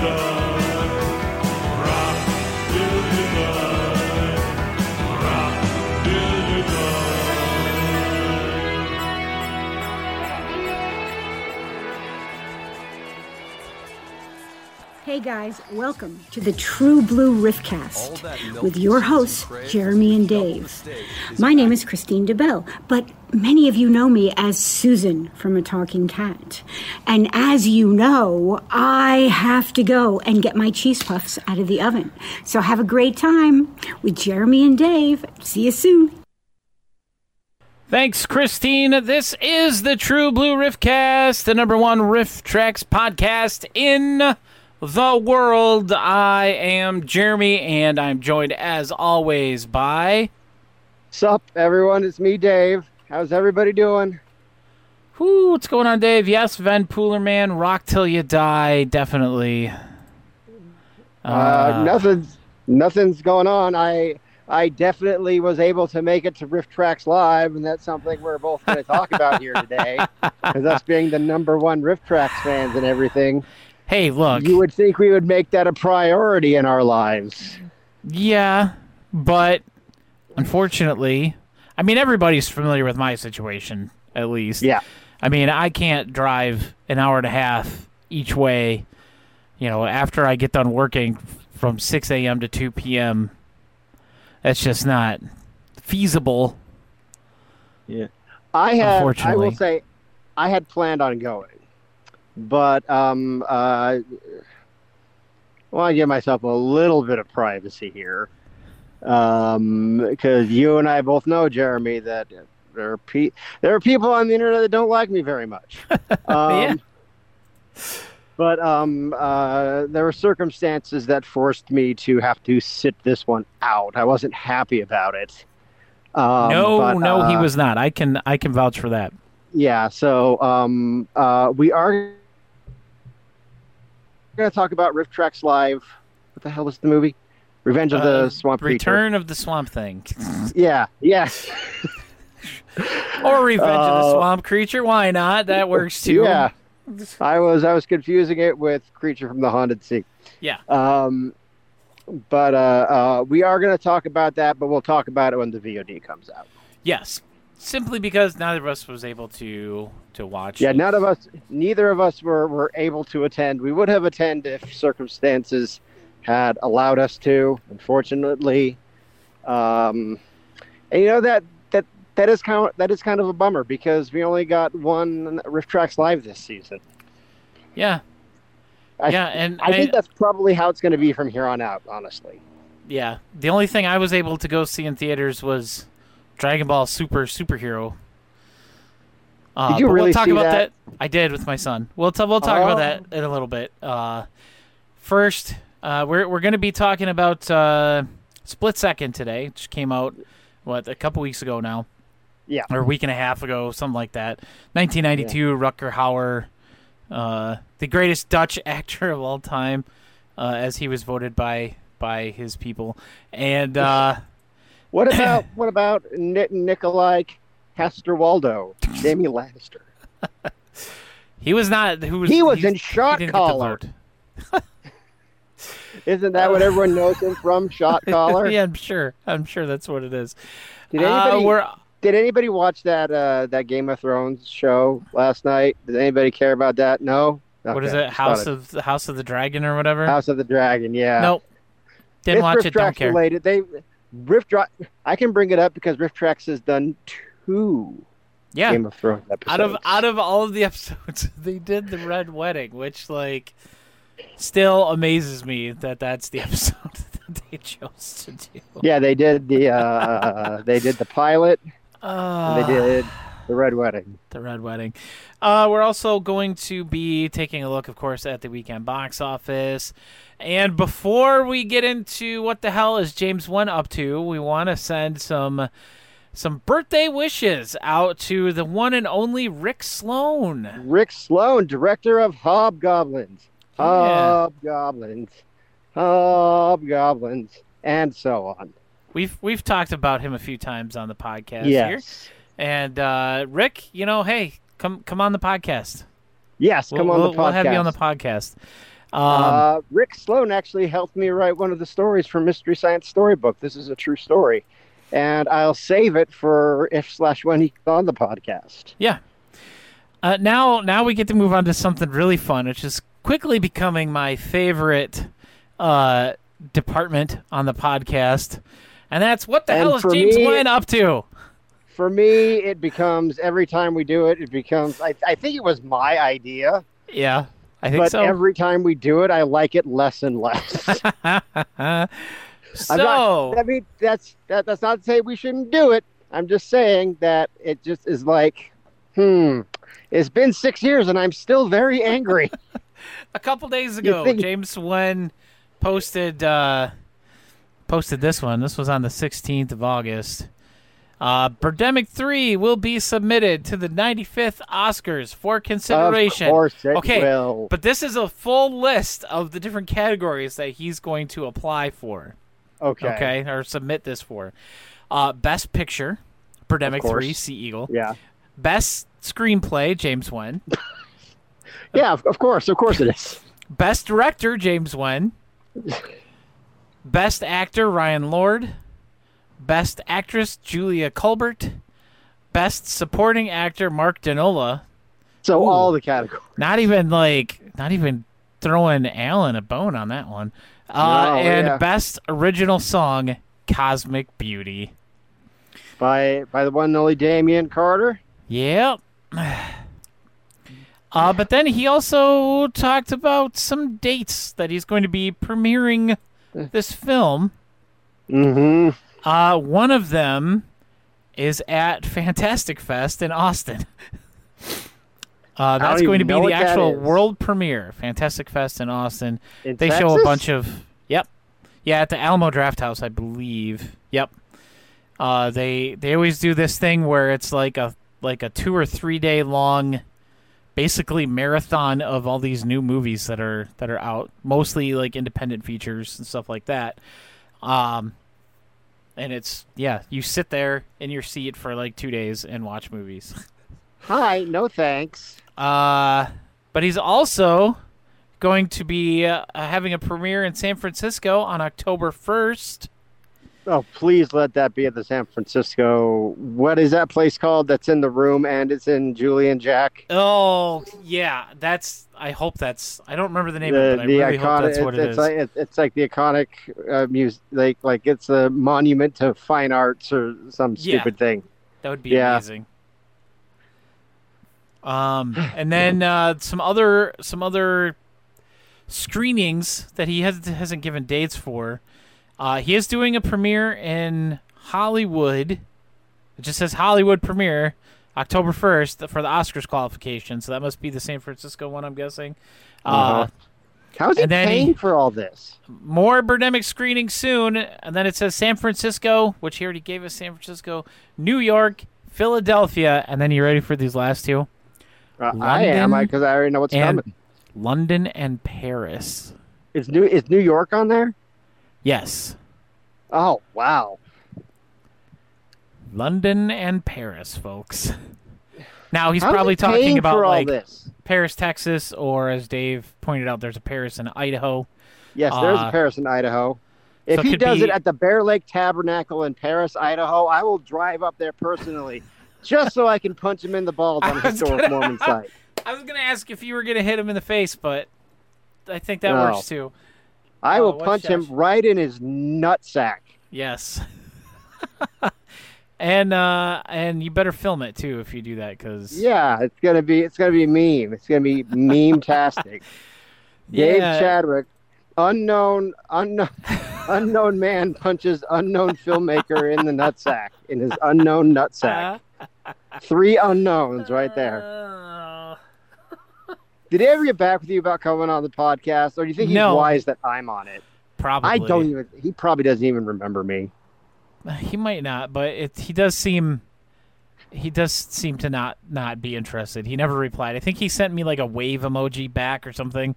till Hey guys, welcome to the True Blue Riffcast with your hosts, Jeremy and Dave. My name is Christine DeBelle, but many of you know me as Susan from A Talking Cat. And as you know, I have to go and get my cheese puffs out of the oven. So have a great time with Jeremy and Dave. See you soon. Thanks, Christine. This is the True Blue Riffcast, the number one RiffTrax podcast in the world. I am Jeremy, and I'm joined, as always, by. Sup, everyone? It's me, Dave. How's everybody doing? Whoo, what's going on, Dave? Yes, Van Poolerman, Rock Till You Die, definitely. Uh, nothing's nothing's going on. I I definitely was able to make it to RiffTrax Live, and that's something we're both going to talk about here today. Because us being the number one RiffTrax fans and everything, Hey, look. you would think we would make that a priority in our lives. Yeah, but unfortunately, I mean, everybody's familiar with my situation, at least. Yeah. I mean, I can't drive an hour and a half each way, you know, after I get done working from 6 a.m. to 2 p.m. That's just not feasible. Yeah. I had, I will say, I had planned on going, but um, uh, I give myself a little bit of privacy here, Um because you and I both know, Jeremy, that there are pe- there are people on the internet that don't like me very much. Um, Yeah. But um, uh, there were circumstances that forced me to have to sit this one out. I wasn't happy about it. Um, no, but, no, he uh, was not. I can I can vouch for that. yeah, so um, uh, we are going to talk about RiffTrax Live. What the hell was the movie? Revenge of Uh, the Swamp Creature. Return of the Swamp Thing. Yeah, yes. or Revenge of the Uh, Swamp Creature. Why not? That works too. Yeah. I was I was confusing it with Creature from the Haunted Sea. Yeah. Um, but uh, uh, we are going to talk about that, but we'll talk about it when the VOD comes out. Yes. Simply because neither of us was able to to watch. Yeah, none of us, neither of us were, were able to attend. We would have attended if circumstances had allowed us to. Unfortunately, um, and you know that that that is kind of that is kind of a bummer because we only got one RiffTrax live this season. Yeah. I, yeah, and I think that's probably how it's going to be from here on out. Honestly. yeah. The only thing I was able to go see in theaters was Dragon Ball Super Superhero. Uh, Did you really we'll talk see about that? I did with my son. We'll t- we'll talk about Oh. that in a little bit. Uh, first, uh, we're we're going to be talking about uh, Split Second today, which came out what a couple weeks ago now. Yeah. or a week and a half ago, something like that. 1992, Rutger Hauer, uh, the greatest Dutch actor of all time, uh, as he was voted by by his people, and uh, What about what about Ni- Nikolai Castor Waldo, Jamie Lannister? he was not. Who was He was in Shot he didn't get the Caller. Isn't that what everyone knows him from? Shot caller. yeah, I'm sure. I'm sure that's what it is. Did Uh, anybody we're- did anybody watch that uh, that Game of Thrones show last night? Did anybody care about that? No. what is it? House of the House of the Dragon or whatever? House of the Dragon? Yeah. Nope. Didn't it's watch it. Don't care. related. They Rift Tra- I can bring it up because RiffTrax has done two Yeah. Game of Thrones episodes. out of out of all of the episodes, they did the Red Wedding, which like still amazes me that that's the episode that they chose to do. yeah, they did the uh, they did the pilot. Uh, they did the Red Wedding. the Red Wedding. Uh, we're also going to be taking a look, of course, at the weekend box office. And before we get into what the hell is James Nguyen up to, we want to send some some birthday wishes out to the one and only Rick Sloan. Rick Sloan, director of Hobgoblins, Oh, yeah. Hobgoblins, Hobgoblins, and so on. We've we've talked about him a few times on the podcast here. And uh, Rick, you know, hey, come come on the podcast. yes, We'll, come on the podcast. we'll have you on the podcast. Um, uh, Rick Sloan actually helped me write one of the stories for Mystery Science Storybook. This is a true story, and I'll save it for if slash when he's on the podcast. Yeah. Uh, now, now we get to move on to something really fun, which is quickly becoming my favorite uh, department on the podcast, and that's what the And hell is James me- Nguyen up to? For me, it becomes every time we do it, it becomes. I, I think it was my idea, Yeah, I think but so. every time we do it, I like it less and less. So, not- I mean, that's that, that's not to say we shouldn't do it. I'm just saying that it just is like, hmm. It's been six years and I'm still very angry. a couple days ago, think- James Nguyen posted uh, posted this one. This was on the 16th of August. Uh, Birdemic 3 will be submitted to the 95th Oscars for consideration. Of course it Okay, will. But this is a full list of the different categories that he's going to apply for. Okay. Okay, or submit this for. Uh, Best Picture, Birdemic 3, Sea Eagle. Yeah. Best Screenplay, James Nguyen. Yeah, of, of course. Of course it is. Best Director, James Nguyen. Best Actor, Ryan Lord. Best Actress, Julia Colbert. Best Supporting Actor, Mark Danola. So Ooh. all the categories. Not even like, not even throwing Alan a bone on that one. Uh, No, and yeah. Best Original Song, Cosmic Beauty. By by the one and only Damian Carter. Yep. Uh, but then he also talked about some dates that he's going to be premiering this film. Mm-hmm. Uh, one of them is at Fantastic Fest in Austin. Uh, that's going to be the actual world premiere. Fantastic Fest in Austin. In They show a bunch of yep, yeah, at the Alamo Drafthouse, I believe. Yep. Uh, they they always do this thing where it's like a like a two or three day long, basically marathon of all these new movies that are that are out, mostly like independent features and stuff like that. Um, and it's yeah, you sit there in your seat for like two days and watch movies. Hi, no thanks. Uh, but he's also going to be uh, having a premiere in San Francisco on October first. Oh, please let that be at the San Francisco. What is that place called? That's in the room and it's in Julian Jack. Oh yeah, that's. I hope that's. I don't remember the name the, of it, but I the really hope iconic. that's what it's, it it's is. like it's, like the iconic uh, music, like like it's a monument to fine arts or some Yeah. stupid thing. That would be Yeah. amazing. Um, and then uh, some other some other screenings that he has hasn't given dates for. Uh, he is doing a premiere in Hollywood. It just says Hollywood premiere October first for the Oscars qualification. So that must be the San Francisco one, I'm guessing. Uh, Uh-huh. How's he And then he- paying for all this? more Birdemic screening soon, and then it says San Francisco, which he already gave us San Francisco, New York, Philadelphia, and then you ready for these last two? Uh, I am, because I, already know what's and coming. London and Paris. Is New is New York on there? Yes, Oh wow! London and Paris, folks. Now he's How's probably talking about like this. Paris, Texas, or as Dave pointed out, there's a Paris in Idaho. Yes, there's Uh, a Paris in Idaho. If so he could does be- it at the Bear Lake Tabernacle in Paris, Idaho, I will drive up there personally, just so I can punch him in the balls on a I was historic gonna- Mormon site. I was gonna ask if you were gonna hit him in the face, but I think that No. works too. I Oh, will punch him right in his nutsack. Yes. and uh and you better film it too if you do that cuz Yeah, it's gonna be it's gonna be meme. It's gonna be meme tastic. Dave Yeah. Chadwick, unknown unknown unknown man punches unknown filmmaker in the nutsack in his unknown nutsack. Three unknowns right there. Did he ever get back with you about coming on the podcast, or do you think he's No. wise that I'm on it? probably. I don't even. He probably doesn't even remember me. He might not, but it he does seem he does seem to not not be interested. He never replied. I think he sent me like a wave emoji back or something.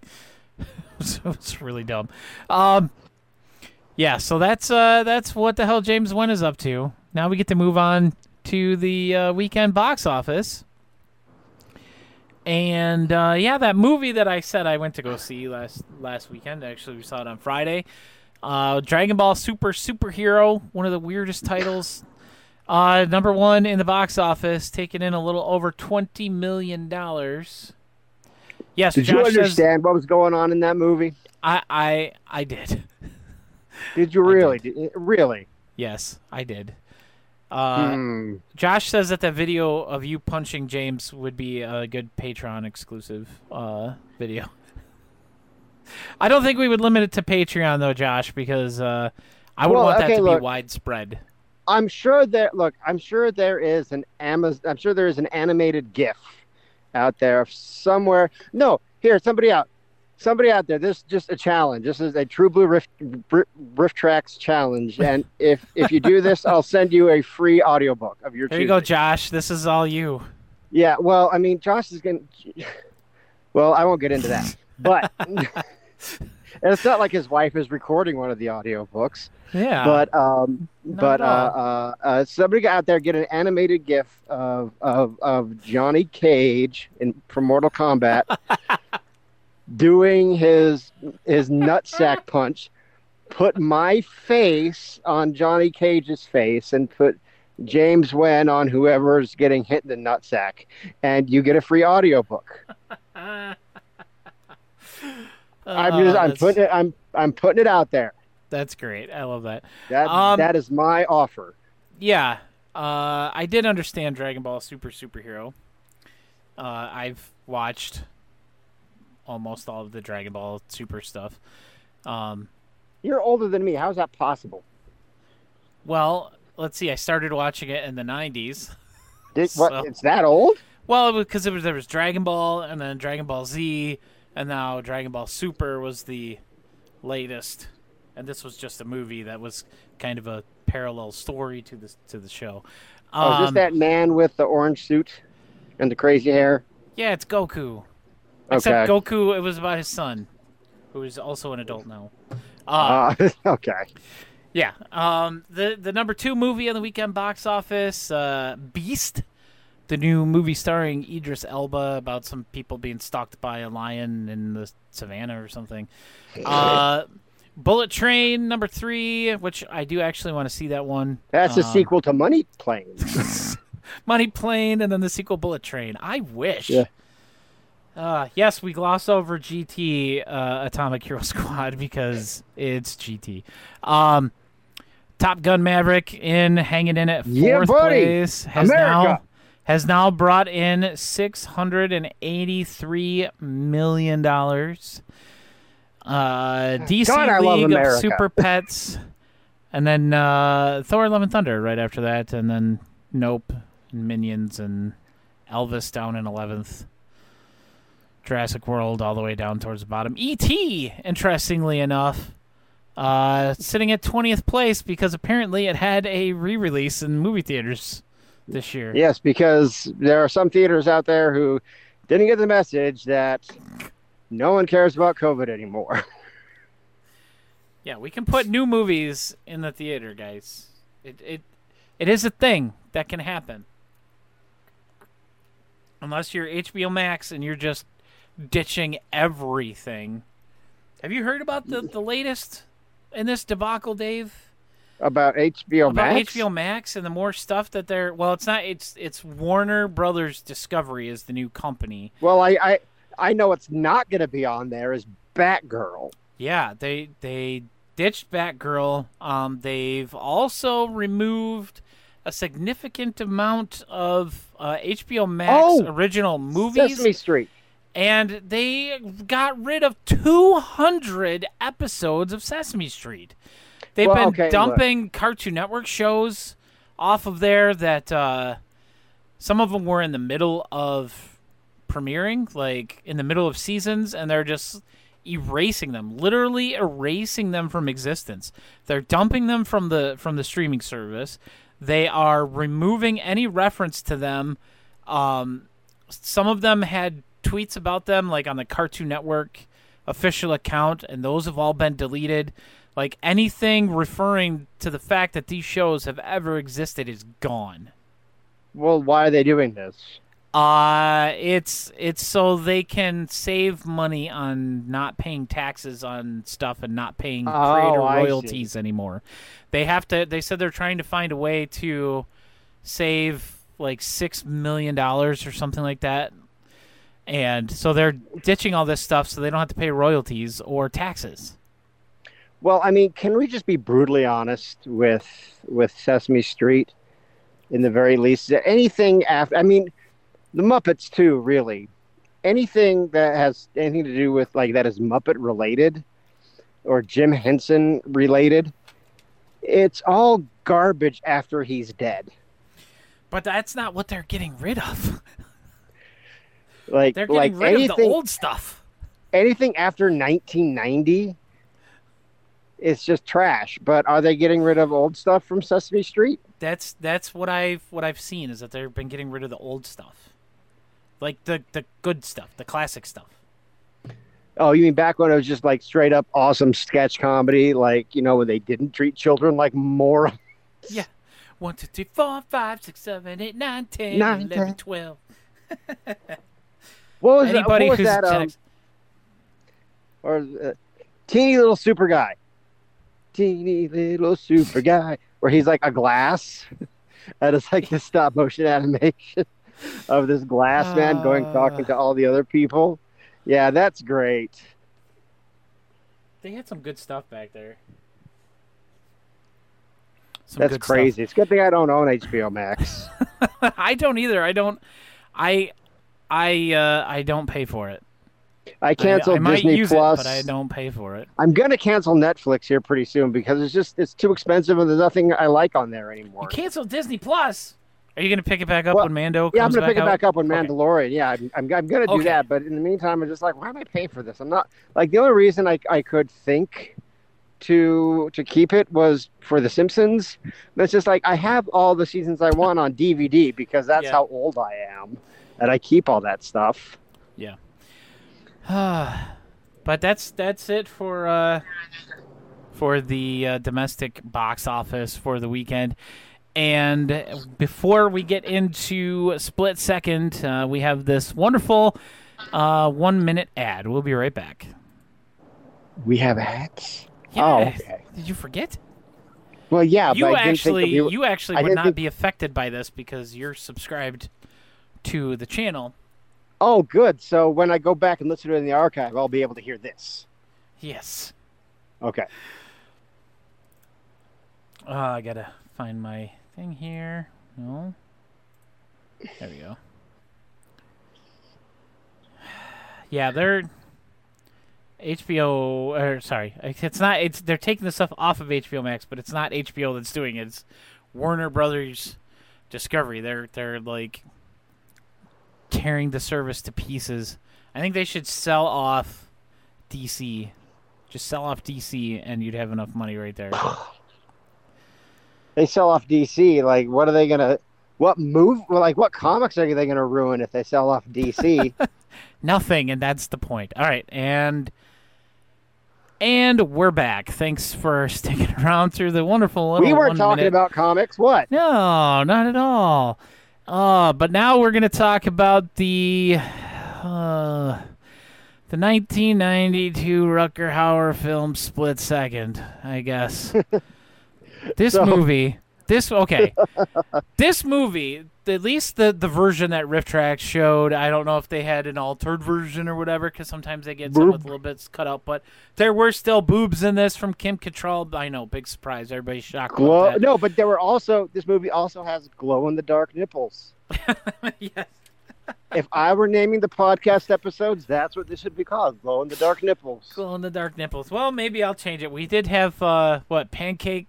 so it's really dumb. Um yeah, so that's uh that's what the hell James Nguyen is up to. Now we get to move on to the uh, weekend box office. And uh, yeah, that movie that I said I went to go see last last weekend. Actually, we saw it on Friday. Uh, Dragon Ball Super Superhero, one of the weirdest titles. Uh, number one in the box office, taking in a little over twenty million dollars. Yes, Did Josh you says understand what was going on in that movie? I I I did. Did you really? Did- really? Yes, I did. Uh, Hmm. Josh says that the video of you punching James would be a good Patreon exclusive uh, video. I don't think we would limit it to Patreon though, Josh, because uh, I would Well, want that to look. be widespread. I'm sure there. Look, I'm sure there is an Amazon. I'm sure there is an animated GIF out there somewhere. No, here, somebody out. Somebody out there. This is just a challenge. This is a True Blue Rift Riff, RiffTrax challenge, and if if you do this, I'll send you a free audiobook of your. There you go. Josh. This is all you. Yeah. Well, I mean, Josh is gonna. Well, I won't get into that, but. And it's not like his wife is recording one of the audiobooks. Yeah. but um, Not but uh, uh, uh, somebody out there get an animated GIF of of, of Johnny Cage in from Mortal Kombat doing his his nutsack punch. Put my face on Johnny Cage's face and put James Nguyen on whoever's getting hit in the nutsack, and you get a free audiobook. I'm just Oh, I'm that's- putting it I'm I'm putting it out there. That's great. I love that. That Um, that is my offer. Yeah, uh, I did understand Dragon Ball Super Superhero. Uh, I've watched almost all of the Dragon Ball Super stuff. Um, You're older than me. How's that possible? well, let's see. I started watching it in the '90s. Did, what? It's that old? Well, because it was there was Dragon Ball, and then Dragon Ball Z, and now Dragon Ball Super was the latest, and this was just a movie that was kind of a parallel story to the to the show. oh, is this Um, that man with the orange suit and the crazy hair? Yeah, it's Goku. Okay. Except Goku, it was about his son, who is also an adult now. Uh, Uh, okay. Yeah. Um, the the number two movie on the weekend box office, uh, Beast, the new movie starring Idris Elba about some people being stalked by a lion in the savannah or something. Uh, Bullet Train number three, which I do actually want to see that one. That's a Um, sequel to Money Plane. Money Plane, and then the sequel Bullet Train. I wish. Yeah. Uh, yes, we gloss over GT uh, Atomic Hero Squad because it's GT. Um, Top Gun Maverick in hanging in at fourth Yeah, place has America. now has now brought in six hundred and eighty three million dollars. Uh, DC God, League of Super Pets, and then uh, Thor: Love and Thunder right after that, and then Nope, and Minions, and Elvis down in eleventh. Jurassic World all the way down towards the bottom. E.T. Interestingly enough, uh, sitting at twentieth place because apparently it had a re-release in movie theaters this year. Yes, because there are some theaters out there who didn't get the message that no one cares about COVID anymore. Yeah, we can put new movies in the theater, guys. It it it is a thing that can happen. Unless you're HBO Max and you're just ditching everything. Have you heard about the, the latest in this debacle, Dave? about HBO about Max. HBO Max and the more stuff that they're well, it's not it's it's Warner Brothers Discovery is the new company. Well, I, I I know it's not going to be on there is Batgirl. Yeah, they they ditched Batgirl. Um, they've also removed a significant amount of uh, HBO Max Oh, original movies, Sesame Street. And they got rid of 200 episodes of Sesame Street. They've Well, been okay, look. dumping Cartoon Network shows off of there that uh, some of them were in the middle of premiering, like in the middle of seasons, and they're just erasing them, literally erasing them from existence. They're dumping them from the from the streaming service. They are removing any reference to them. Um, some of them had tweets about them, like on the Cartoon Network official account, and those have all been deleted. Like anything referring to the fact that these shows have ever existed is gone. Well, why are they doing this? Uh it's it's so they can save money on not paying taxes on stuff and not paying Oh, creator royalties anymore. They have to they said they're trying to find a way to save like 6 million dollars or something like that. And so they're ditching all this stuff so they don't have to pay royalties or taxes. Well, I mean, can we just be brutally honest with with Sesame Street? In the very least, anything after. I mean, the Muppets too. Really, anything that has anything to do with like that is Muppet related or Jim Henson related, it's all garbage after he's dead. But that's not what they're getting rid of. Like They're getting like rid anything of the old stuff. anything after 1990 it's just trash. But are they getting rid of old stuff from Sesame Street? That's that's what I've what I've seen is that they've been getting rid of the old stuff, like the the good stuff, the classic stuff. Oh, you mean back when it was just like straight up awesome sketch comedy, like you know when they didn't treat children like morons? Yeah, one, two, three, four, five, six, seven, eight, nine, ten, Nine, eleven, ten. twelve. What was Anybody that? What was who's that? Um, or uh, teeny little super guy, teeny little super guy, where he's like a glass, and it's like this stop motion animation of this glass man going talking to all the other people. Yeah, that's great. they had some good stuff back there. Some That's good stuff. crazy. It's a good thing I don't own HBO Max. I don't either. I don't. I I uh I don't pay for it. I I- canceled I, might Disney Plus. it, but I don't pay for it. I'm gonna cancel Netflix here pretty soon because it's just it's too expensive and there's nothing I like on there anymore. You cancel Disney Plus. Are you gonna pick it back up Well, when Mando comes yeah, I'm gonna back pick it back up when Okay. Mandalorian. Yeah, I'm, I'm, I'm gonna do Okay. that. But in the meantime, I'm just like, why am I paying for this? I'm not like the only reason I I could think to to keep it was for The Simpsons. But it's just like I have all the seasons I want on DVD because that's Yeah. how old I am, and I keep all that stuff. Yeah. but that's that's it for uh for the uh, domestic box office for the weekend. And before we get into split second, uh, we have this wonderful uh, one minute ad. We'll be right back. We have ads. Yeah. Oh, okay. Did you forget? Well, yeah, you but I didn't actually, we were- you actually would not think- be affected by this because you're subscribed to the channel. Oh, good. So when I go back and listen to it in the archive, I'll be able to hear this. Yes. Okay. Uh, I gotta find my thing here. No. There we go. Yeah, they're HBO. Or sorry, it's not. It's they're taking the stuff off of HBO Max, but it's not HBO that's doing it. It's Warner Brothers Discovery. They're they're like tearing the service to pieces. I think they should sell off DC. Just sell off DC, and you'd have enough money right there. They sell off DC. Like, what are they gonna? What move? Like, what comics are they gonna ruin if they sell off DC? Nothing, and that's the point. All right, and and we're back. Thanks for sticking around through the wonderful. Little we weren't talking minute- about comics. What? No, not at all. Uh, but now we're gonna talk about the uh, the 1992 Rutger Hauer film Split Second. I guess this So- movie. This okay. this movie, at least the the version that Rift Track showed. I don't know if they had an altered version or whatever, because sometimes they get some with little bits cut out. But there were still boobs in this from Kim Cattrall. I know, big surprise. Everybody's shocked. Glow? About that. No, but there were also. This movie also has glow in the dark nipples. yes. If I were naming the podcast episodes, that's what this should be called: glow in the dark nipples. Glow in the dark nipples. Well, maybe I'll change it. We did have uh what pancake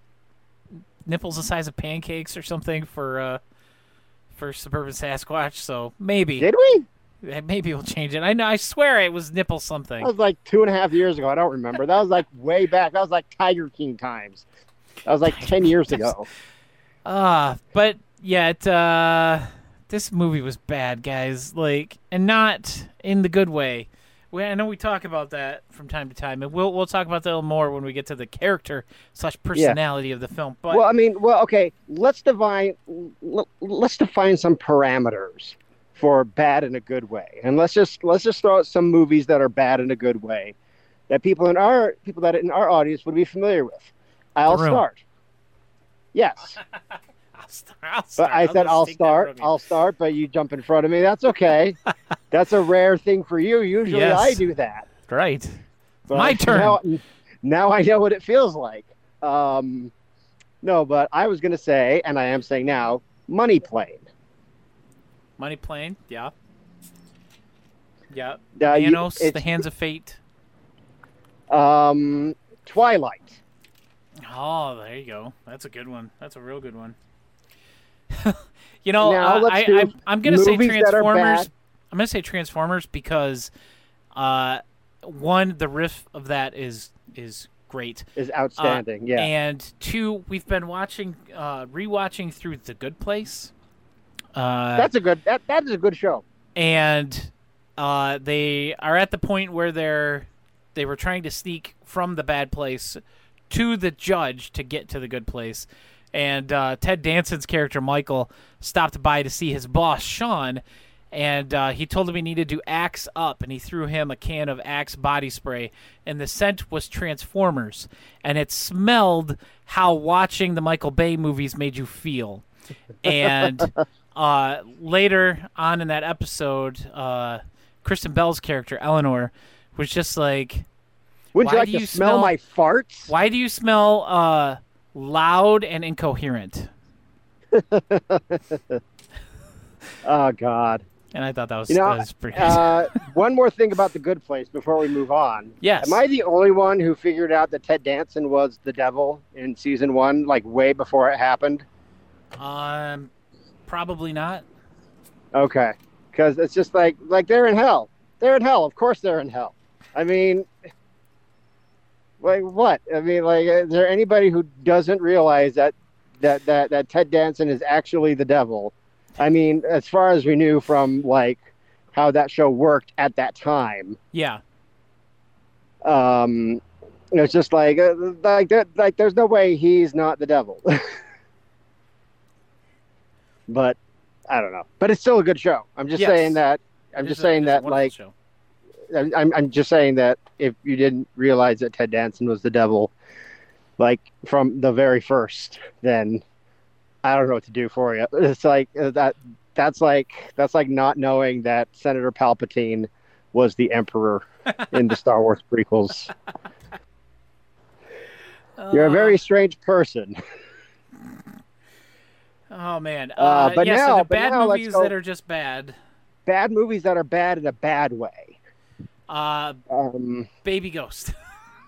nipples the size of pancakes or something for uh for suburban Sasquatch. So maybe Did we? maybe we'll change it. I know. I swear it was nipple something. That was like two and a half years ago. I don't remember. That was like way back. That was like Tiger King times. That was like ten years ago. Uh but yet uh this movie was bad, guys. Like and not in the good way. We, I know we talk about that from time to time, and we'll we'll talk about that a little more when we get to the character slash personality of the film. But well, I mean, well, okay. Let's define. Let's define some parameters for bad in a good way, and let's just let's just throw out some movies that are bad in a good way that people in our people that in our audience would be familiar with. I'll start. Room. start. I'll start. But. I said I'll start. I'll start, but you jump in front of me. That's okay. That's a rare thing for you. Usually, Yes. I do that. Right. But My turn. Now, now I know what it feels like. Um, no, but I was going to say, and I am saying now, Money Plane. Money Plane. Yeah. Yeah. Uh, you- The Hands of Fate. Um, Twilight. Oh, there you go. That's a good one. That's a real good one. you know, Now, uh, I, I, I'm going to say movies that are Transformers. I'm going to say Transformers because, uh, one, the riff of that is is great. Is outstanding. yeah. And two, we've been watching, uh, rewatching through The Good Place. Uh, That's a good. That that is a good show. and uh, they are at the point where they're they were trying to sneak from the bad place to the judge to get to the good place. And uh, Ted Danson's character Michael stopped by to see his boss Shawn, and uh, he told him he needed to axe up, and he threw him a can of Axe body spray, and the scent was Transformers, and it smelled how watching the Michael Bay movies made you feel. And uh, later on in that episode, uh, Kristen Bell's character Eleanor was just like, Wouldn't Why you like do to you smell, smell- my farts? "Why do you smell uh, loud and incoherent?" Oh God. And I thought that was, You know, that was pretty. uh, one more thing about the Good Place before we move on. Yes. Am I the only one who figured out that Ted Danson was the devil in season one, like way before it happened? um, probably not. Okay, because it's just like like they're in hell. They're in hell. Of course they're in hell. I mean, like what? I mean, like, is there anybody who doesn't realize that that that that Ted Danson is actually the devil? I mean, as far as we knew from like how that show worked at that time. Yeah. Um, It's just like uh, like that like there's no way he's not the devil. but I don't know. But it's still a good show. I'm just Yes. saying that. I'm It just saying it is a that like. I'm- I'm just saying that if you didn't realize that Ted Danson was the devil, like from the very first, then I don't know what to do for you. It's like uh, that. That's like that's like not knowing that Senator Palpatine was the Emperor in the Star Wars prequels. You're a very strange person. Oh man. Uh, Uh, but yeah, now- so the bad now movies that are just bad. Bad movies that are bad in a bad way. Uh, Um, Baby Ghost.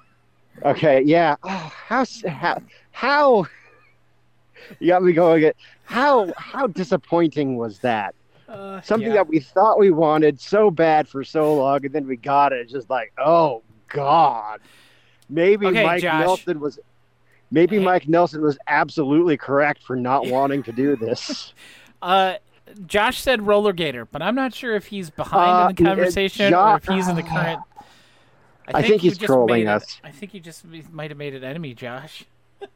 okay, yeah. Oh, how how how you got me going. How how disappointing was that? Uh, Something yeah. that we thought we wanted so bad for so long, and then we got it. It's just like, oh god. Maybe Okay, Mike Josh. Nelson was. Maybe. Mike Nelson was absolutely correct for not wanting to do this. Uh, Josh said Roller Gator, but I'm not sure if he's behind in the Uh, conversation Jo- or if he's in the current. I think you he's trolling made it- us. I think you just might have made an enemy, Josh.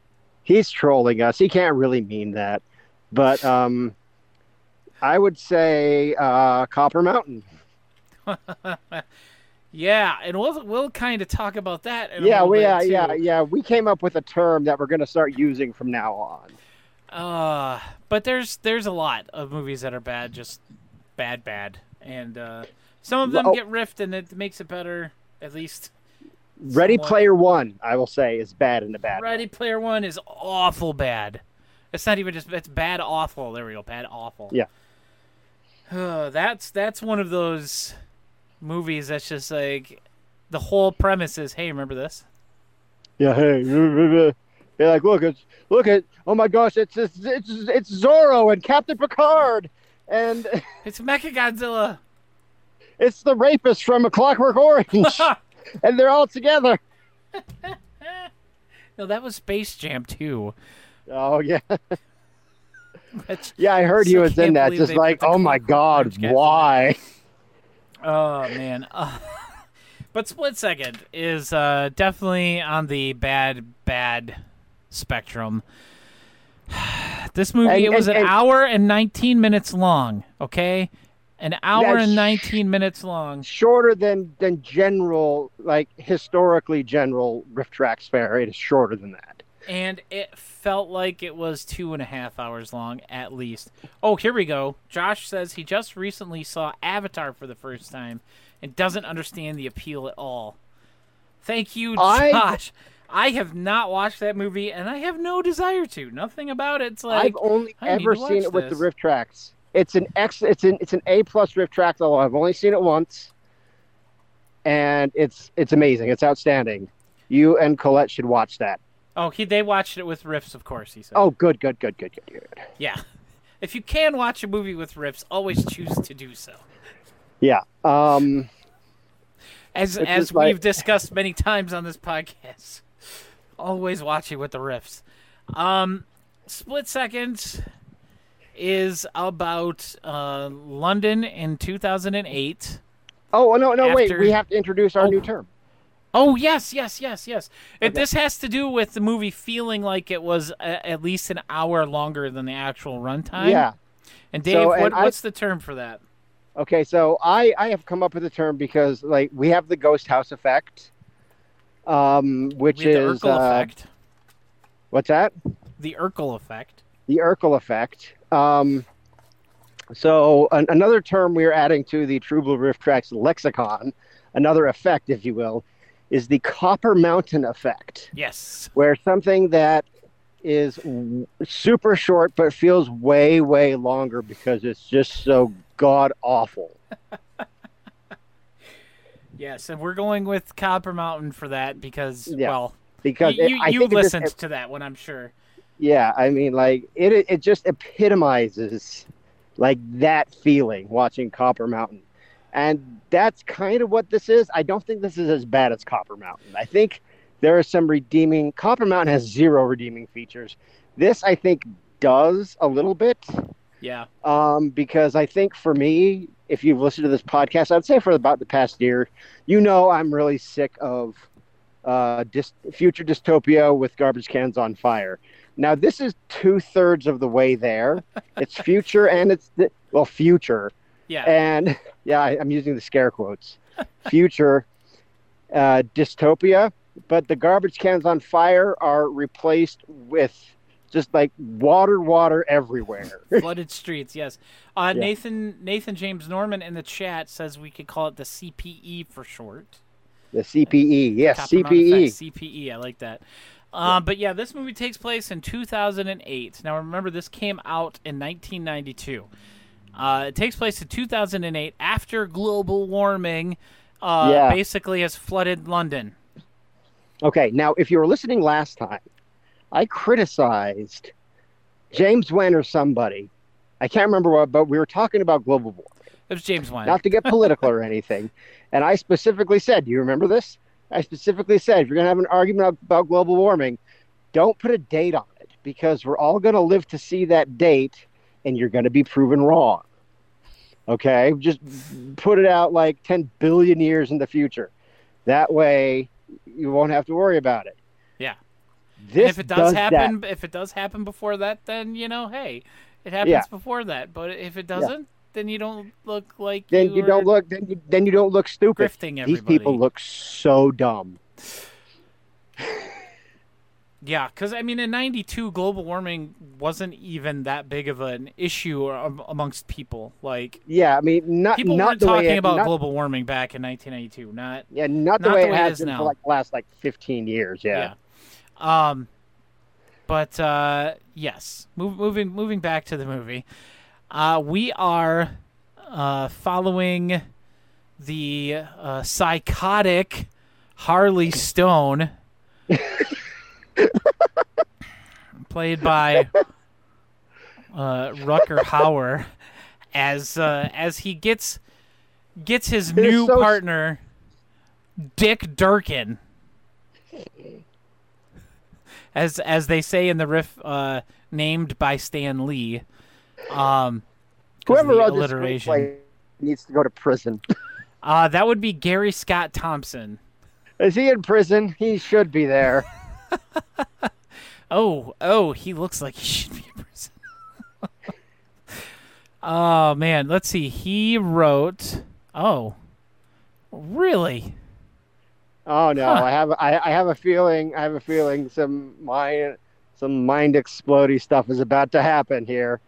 He's trolling us. He can't really mean that. But um, I would say uh, Copper Mountain. Yeah, and we'll we'll kind of talk about that. Yeah, we, bit, yeah, too. yeah, yeah. We came up with a term that we're going to start using from now on. Uh, but there's there's a lot of movies that are bad, just bad, bad, and uh, some of them Well- get riffed, and it makes it better. At least Ready Somewhat. Player One, I will say, is bad in the bad way. Ready Player One is awful bad. It's not even just it's bad awful. There we go, bad awful. Yeah. Uh, that's that's one of those movies that's just like the whole premise is, hey, remember this? Yeah, hey, they're like, look, it's look at, oh my gosh, it's it's it's, it's Zorro and Captain Picard, and It's Mechagodzilla. it's the rapist from A Clockwork Orange, and they're all together. no, that was Space Jam too. Oh yeah, yeah, I heard he was in that. Just like, oh my god, why? Oh man. Uh, but Split Second is uh, definitely on the bad bad spectrum. this movie And- it was and- an and- hour and 19 minutes long, okay? An hour and 19 minutes long. Shorter than than general, like historically general riff tracks fare. It is shorter than that. And it felt like it was two and a half hours long at least. Oh, here we go. Josh says he just recently saw Avatar for the first time and doesn't understand the appeal at all. Thank you, Josh. I have not watched that movie and I have no desire to. Nothing about it. It's like I've only I ever seen it with the riff tracks. It's an X. It's an it's an A plus riff track. Though I've only seen it once, and it's it's amazing. It's outstanding. You and Colette should watch that. Oh, he they watched it with riffs, of course, he said. Oh, good, good, good, good, good, good. Yeah. If you can watch a movie with riffs, always choose to do so. Yeah. Um. As as we've discussed many times on this podcast, always watch it with the riffs. Um, Split Seconds is about uh, London in 2008. Oh no, no, wait. We have to introduce our Oh. new term. Oh yes, yes, yes, yes. It, This has to do with the movie feeling like it was a, at least an hour longer than the actual runtime. Yeah. And Dave, So, what, I- what's the term for that? Okay. So I I have come up with a term because like we have the ghost house effect, um, which We have the is Urkel uh, effect. what's that? The Urkel effect. the Urkel effect. Um, so an, another term we're adding to the True Blue RiffTrax lexicon, another effect, if you will, is the Copper Mountain effect, Yes. where something that is w- super short but feels way, way longer because it's just so god awful. Yes, and we're going with Copper Mountain for that because, Yeah. well, Because you, it- you, I you think it just- listened to that one, I'm sure. Yeah, I mean, like it. It just epitomizes like that feeling watching Copper Mountain, and that's kind of what this is. I don't think this is as bad as Copper Mountain. I think there are some redeeming. Copper Mountain has zero redeeming features. This, I think, does a little bit Yeah. um, because I think for me, if you've listened to this podcast, I'd say for about the past year, you know, I'm really sick of uh, future dystopia with garbage cans on fire. Now, this is two thirds of the way there. it's future and it's di- well, future Yeah. and yeah, I, I'm using the scare quotes. Future uh, dystopia, but the garbage cans on fire are replaced with just like water, water everywhere. Flooded streets, yes. Uh, Yeah. Nathan Nathan James Norman in the chat says we could call it the CPE for short. the CPE, yes, CPE. CPE, I like that. Um, but yeah, this movie takes place in 2008. Now remember, this came out in 1992. Uh, it takes place in 2008 after global warming uh, Yeah. basically has flooded London. Okay, now if you were listening last time, I criticized James Nguyen or somebody. I can't remember what, but we were talking about global warming. It was James Nguyen. not to get political or anything. And I specifically said, do you remember this? I specifically said, if you're going to have an argument about global warming, don't put a date on it because we're all going to live to see that date and you're going to be proven wrong. Okay? Just put it out like 10 billion years in the future. That way you won't have to worry about it. Yeah. This And if it does, that. happen, if it does happen before that, then you know, hey, it happens Yeah. before that. But if it doesn't, then you don't look like then you are don't look then you, then you don't look stupid. These people look so dumb. Yeah, because I mean, in '92, global warming wasn't even that big of an issue amongst people. Like Yeah, I mean, not people not weren't talking it- about not- global warming back in 1992. Not Yeah, not the Not way the it way it has been now. for like the last like 15 years. Yeah. yeah. Um, but uh, yes, Move, moving moving back to the movie, uh, we are uh, following the uh, psychotic Harley Stone, played by uh, Rutger Hauer, as uh, as he gets gets his It is new so partner, Dick Durkin as as they say in the riff, uh, named by Stan Lee. Um, Whoever wrote this screenplay needs to go to prison. Uh, that would be Gary Scott Thompson. Is he in prison? He should be there. Oh, oh, he looks like he should be in prison. oh man, let's see. He wrote. Oh, really? Oh no, Huh. I have I, I have a feeling I have a feeling some mind some mind explodey stuff is about to happen here.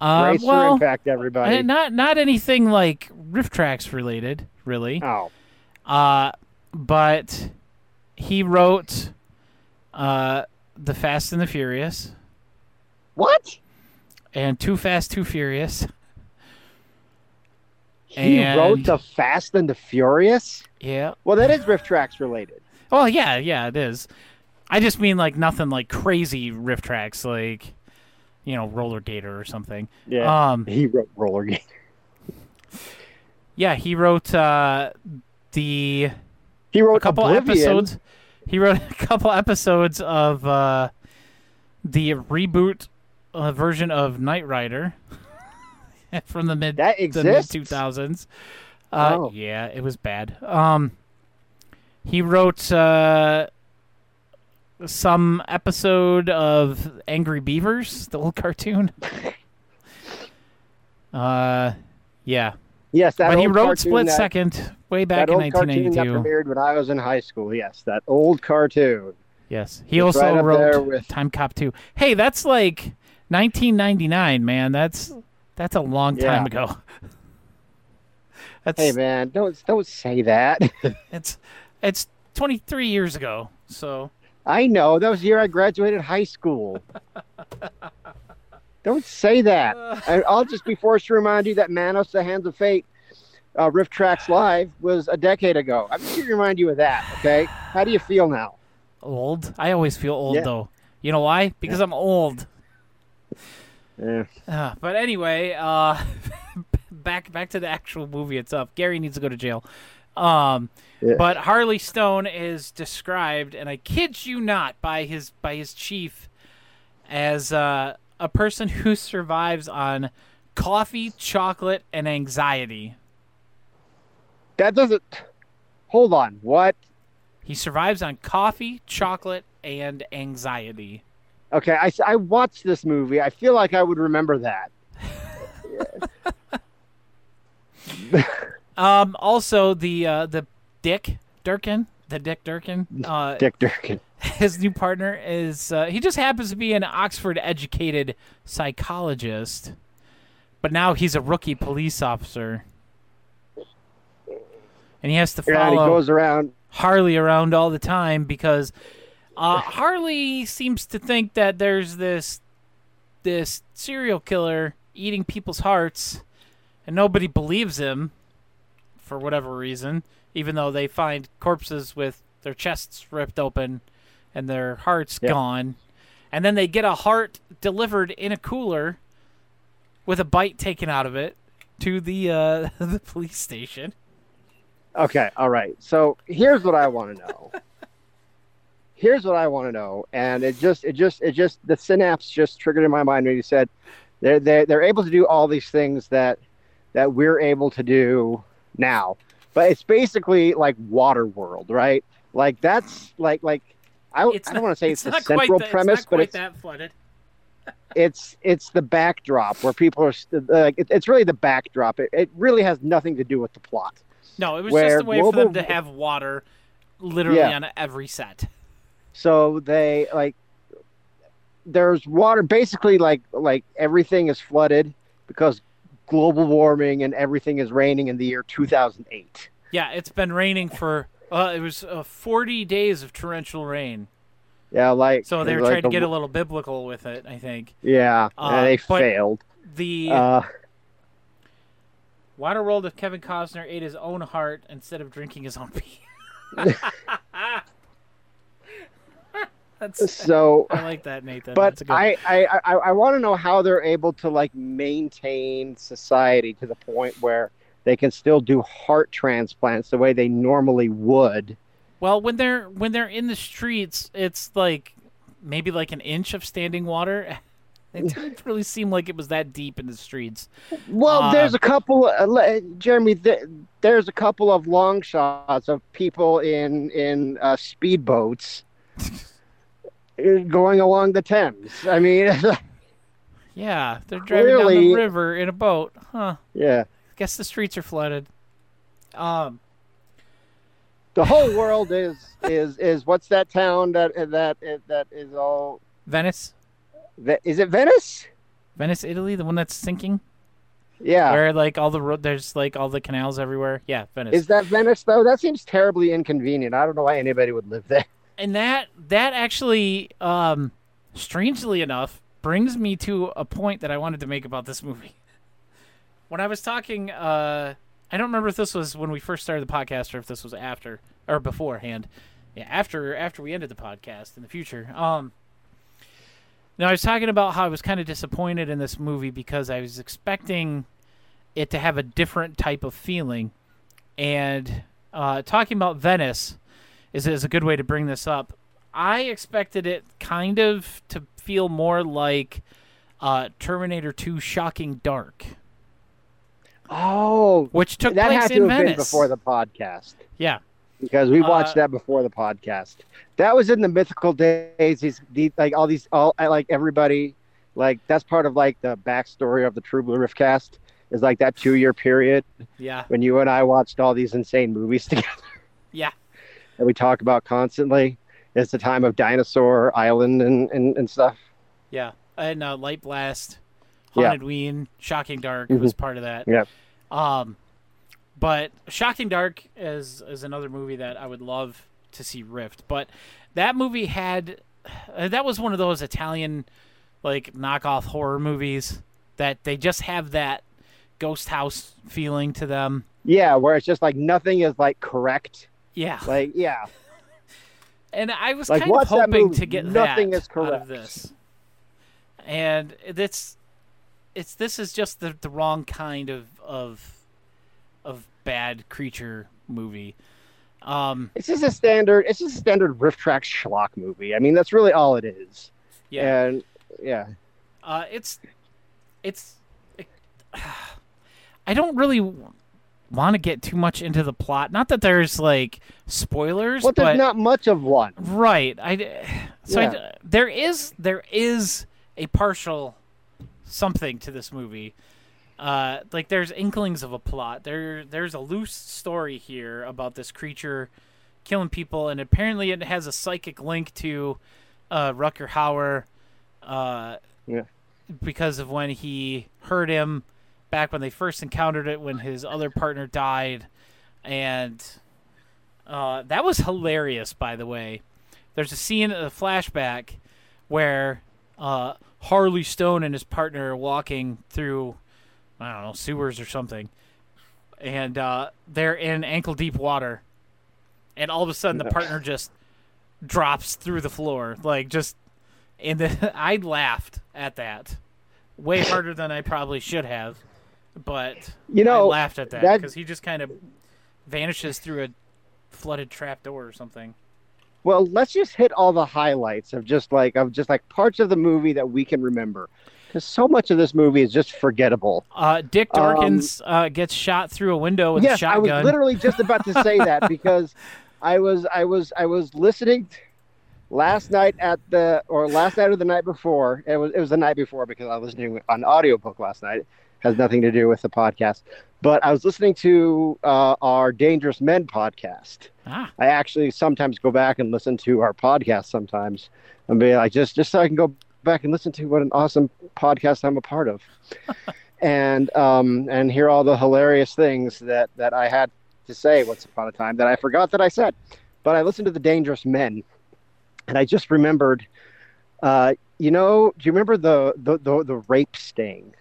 Uh, well, impact, everybody. uh, not not anything like RiffTrax related, really. oh, Uh, but he wrote uh, The Fast and the Furious what? and Too Fast, Too Furious. He wrote the Fast and the Furious. Yeah. Well, that is RiffTrax related. Well, yeah, yeah, it is. I just mean like nothing like crazy RiffTrax, like you know, Roller Gator or something. Yeah, Um, he wrote Roller Gator. yeah, he wrote uh, the He wrote a couple Oblivion. episodes. He wrote a couple episodes of uh, the reboot uh, version of Knight Rider from the mid that exists two thousands. Uh, Oh. Yeah, it was bad. Um, he wrote uh, some episode of Angry Beavers, the old cartoon. uh, yeah, Yes, that but he wrote Split that, Second way back that in old cartoon that premiered when I was in high school. Yes, that old cartoon. Yes, he It's also right wrote with- Timecop 2. Hey, that's like 1999, man. That's that's a long time ago. That's Hey man, don't don't say that. it's it's 23 years ago. So I know that was the year I graduated high school. don't say that. I, I'll just be forced to remind you that Manos: The Hands of Fate, uh, RiffTrax Live was a decade ago. I'm just going to remind you of that. Okay, how do you feel now? old. I always feel old Yeah. though. You know why? Because I'm old. Yeah. Uh, but anyway, uh, back back to the actual movie itself. Gary needs to go to jail. Um, Yeah. but Harley Stone is described, and I kid you not, by his by his chief as uh, a person who survives on coffee, chocolate, and anxiety. That doesn't. Hold on. What? He survives on coffee, chocolate, and anxiety. Okay, I, I watched this movie. I feel like I would remember that. Um, also, the uh, the Dick Durkin, the Dick Durkin, uh, Dick Durkin. his new partner is uh, he just happens to be an Oxford educated psychologist, but now he's a rookie police officer, and he has to Yeah, he goes around. Harley around all the time because uh, Harley seems to think that there's this this serial killer eating people's hearts, and nobody believes him for whatever reason, even though they find corpses with their chests ripped open and their hearts Yeah. gone, and then they get a heart delivered in a cooler with a bite taken out of it to the uh, the police station. Okay, all right. So here's what I want to know. here's what I want to know, and it just, it just, it just, the synapse just triggered in my mind when you said they're they're, they're able to do all these things that that we're able to do now, but it's basically like water world, right? Like that's like like I, It's I don't want to say it's, the not quite central it's premise, not but it's that flooded. it's it's the backdrop where people are st- like it, it's really the backdrop. It, it really has nothing to do with the plot. No, it was just a way for them to have water literally Yeah. on every set. So they like there's water basically like like everything is flooded because global warming and everything is raining in the year 2008. Yeah, it's been raining for uh, it was uh, 40 days of torrential rain. Yeah, like So they were like trying to get a little biblical with it, I think. yeah, uh, and they failed. The Uh, Waterworld of Kevin Costner ate his own heart instead of drinking his own pee. That's so I like that, Nathan. but That's a good I I, I, I want to know how they're able to like maintain society to the point where they can still do heart transplants the way they normally would. Well, when they're when they're in the streets, it's like maybe like an inch of standing water. It didn't really seem like it was that deep in the streets. Well, Uh, there's a couple, uh, Jeremy. Th- there's a couple of long shots of people in in uh, speedboats uh, going along the Thames. I mean, Yeah, they're driving down the river in a boat. Huh. yeah, Guess the streets are flooded. Um, the whole world is is is what's that town that that that is all? Venice, Ve- Is it Venice? Venice, Italy, the one that's sinking, Yeah. where like all the road, there's like all the canals everywhere. Yeah, Venice. Is that Venice though? That seems terribly inconvenient. I don't know why anybody would live there. And that that actually, um, strangely enough, brings me to a point that I wanted to make about this movie. When I was talking, uh, I don't remember if this was when we first started the podcast or if this was after or beforehand. Yeah, after after we ended the podcast in the future. Um, now I was talking about how I was kind of disappointed in this movie because I was expecting it to have a different type of feeling, and uh, talking about Venice is is a good way to bring this up. I expected it kind of to feel more like uh, Terminator 2 Shocking Dark, Oh, which took that place had in to have Venice. been before the podcast. yeah, because we watched Uh, that before the podcast. That was in the mythical days. These, the like all these, all like everybody, like that's part of like the backstory of the True Blue Rift cast is like that two year period yeah, when you and I watched all these insane movies together yeah. That we talk about constantly. It's the time of Dinosaur Island and and, and stuff. Yeah, and uh, Light Blast, Yeah. Haunted Ween, Shocking Dark was part of that. Yeah. Um, but Shocking Dark is is another movie that I would love to see Rift. But that movie had uh, that was one of those Italian like knockoff horror movies that they just have that ghost house feeling to them. Yeah, where it's just like nothing is like correct. Yeah. Like yeah, And I was Like, kind of hoping to get Nothing that is out correct. of this. And it's it's this is just the, the wrong kind of of of bad creature movie. Um it's just a standard. It's just a standard riff track schlock movie. I mean, that's really all it is. yeah. And yeah, Uh it's it's it, I don't really want to get too much into the plot. Not that there's like spoilers, Well, there's but not much of one. right. I so Yeah. I, there is there is a partial something to this movie. Uh, like there's inklings of a plot. There there's a loose story here about this creature killing people, and apparently it has a psychic link to uh, Rutger Hauer. Uh, Yeah. because of when he heard him back when they first encountered it when his other partner died. And uh, that was hilarious by the way. There's a scene a flashback where uh, harley stone and his partner are walking through i don't know sewers or something. And uh, they're in ankle deep water. And all of a sudden the partner just drops through the floor. Like just and then I laughed at that. Way harder than I probably should have, but You know, I laughed at that because he just kind of vanishes through a flooded trap door or something. Well, let's just hit all the highlights of just like of just like parts of the movie that we can remember, because so much of this movie is just forgettable. Uh, Dick Um, Dorkins uh, gets shot through a window with a yes, I was literally just about to say that because I was I was I was listening last night at the or last night or the night before. It was it was the night before because I was listening to an audiobook last night. Has nothing to do with the podcast, but I was listening to uh, our Dangerous Men podcast. ah, I actually sometimes go back and listen to our podcast sometimes and be like just just so I can go back and listen to what an awesome podcast I'm a part of. and um and hear all the hilarious things that that I had to say once upon a time that I forgot that I said. But I listened to the Dangerous Men and I just remembered uh you know, do you remember the the the, the rape sting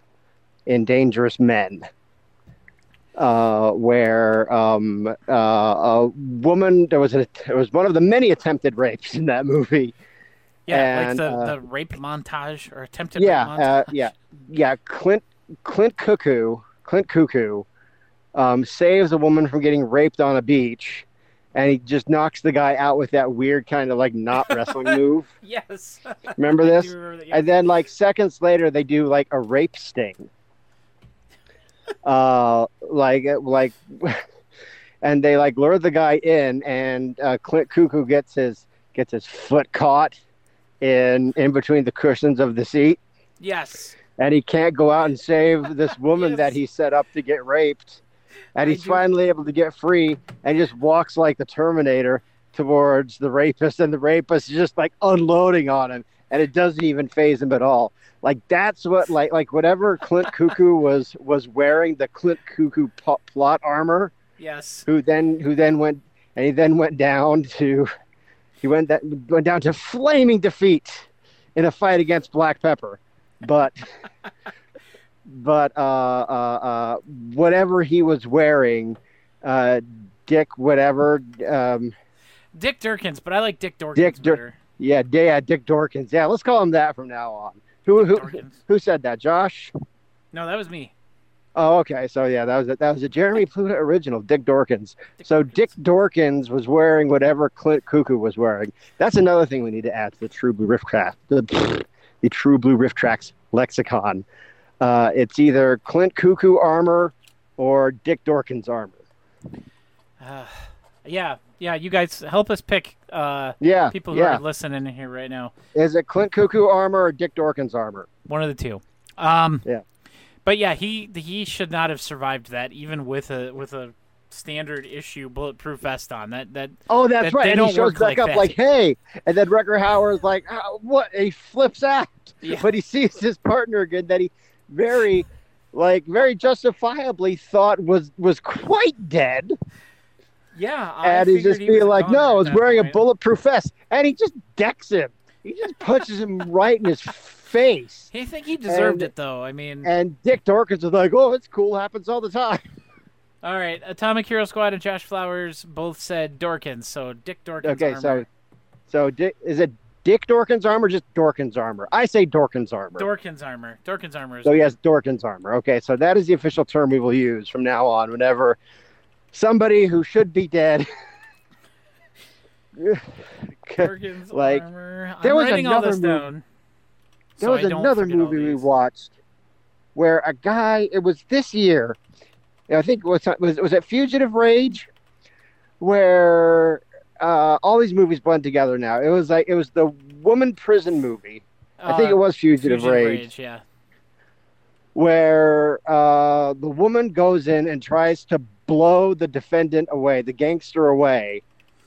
in Dangerous Men? uh, where um, uh, a woman there was a there was one of the many attempted rapes in that movie. yeah, and, like the, uh, the rape montage or attempted yeah, rape uh, montage. yeah, yeah. Clint Clint Cuckoo Clint Cuckoo um, saves a woman from getting raped on a beach, and he just knocks the guy out with that weird kind of like not wrestling move. Yes. Remember this? remember that, yeah. And then like seconds later, they do like a rape sting. Uh, like like, and they like lure the guy in, and uh, Clint Cuckoo gets his gets his foot caught in in between the cushions of the seat, yes. and he can't go out and save this woman Yes. that he set up to get raped. And I he's do- finally able to get free, and just walks like the Terminator towards the rapist, and the rapist is just like unloading on him, and it doesn't even phase him at all. Like that's what like like whatever Clint Cuckoo was was wearing the Clint Cuckoo plot armor, Yes. who then who then went and he then went down to he went that went down to flaming defeat in a fight against Black Pepper, but but uh, uh, uh, whatever he was wearing, uh, Dick whatever, um, Dick Durkins, but I like Dick Dorkins Dick Dur- better. Yeah, yeah, Dick Dorkins, yeah, let's call him that from now on. Who who Dorkins. who said that? Josh. No, that was me. Oh, okay. So yeah, that was a, that was a Jeremy Pluta original, Dick Dorkins. So Dick Dorkins was wearing whatever Clint Cuckoo was wearing. That's another thing we need to add to the True Blue Riff Craft, the, the True Blue RiffTrax lexicon. Uh, it's either Clint Cuckoo armor or Dick Dorkins armor. Uh, yeah, yeah. You guys help us pick uh, Yeah, people who yeah. are listening in here right now. Is it Clint Cuckoo armor or Dick Dorkins armor? One of the two. Um, Yeah. But yeah, he he should not have survived that, even with a with a standard issue bulletproof vest on. That that Oh, that's That right. they And don't he shows back like up that. like, "Hey," and then Rutger Hauer's like, "Ah, "What?" And he flips out, Yeah. but he sees his partner again that he very, like, very justifiably thought was was quite dead, yeah, I and he figured just he be like, "No, it's wearing a bulletproof vest," and he just decks him. He just punches him right in his face. He think he deserved and- it though. I mean, And Dick Dorkins is like, "Oh, it's cool. Happens all the time." all right, Atomic Hero Squad and Josh Flowers both said Dorkins, so Dick Dorkins. Okay, so, armor. so Dick, is it Dick Dorkins armor, or just Dorkins armor? I say Dorkins armor. Dorkins armor. Dorkins armor is So yes, Dorkins armor. Okay, so that is the official term we will use from now on whenever somebody who should be dead. Like, armor. I'm there was writing all another movie- there so was another movie we watched where a guy. It was this year. I think it was was was it Fugitive Rage, where uh, all these movies blend together now. It was like it was the woman prison movie. I think Uh, it was Fugitive, Fugitive Rage, Yeah. where uh, the woman goes in and tries to blow the defendant away, the gangster away,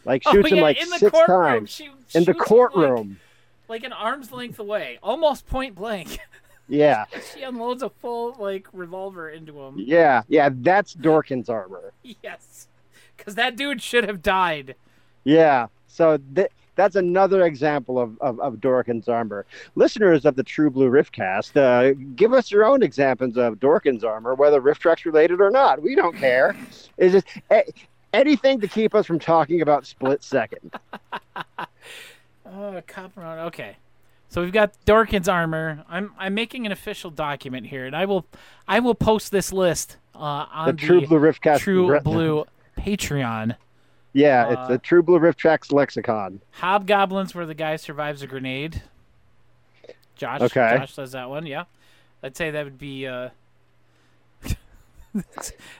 like oh, shoots oh, him yeah, like in the six courtroom. times She in the him, like- courtroom. like, an arm's length away, almost point blank. Yeah, she unloads a full like revolver into him. yeah, yeah. That's Dorkins armor. Yes, because that dude should have died. Yeah. So th- that's another example of, of, of Dorkins armor. Listeners of the True Blue Riftcast, uh, give us your own examples of Dorkins armor, whether RiffTrax related or not. We don't care. It's just a- anything to keep us from talking about Split Second. Oh. Okay. So we've got Dorkins armor. I'm I'm making an official document here, and I will I will post this list uh, on The True Blue Riftcast. True Blue Patreon. Yeah, uh, it's the True Blue RiffTrax lexicon. Hobgoblins, where the guy survives a grenade. Josh, Okay. Josh does that one. Yeah, I'd say that would be. Uh...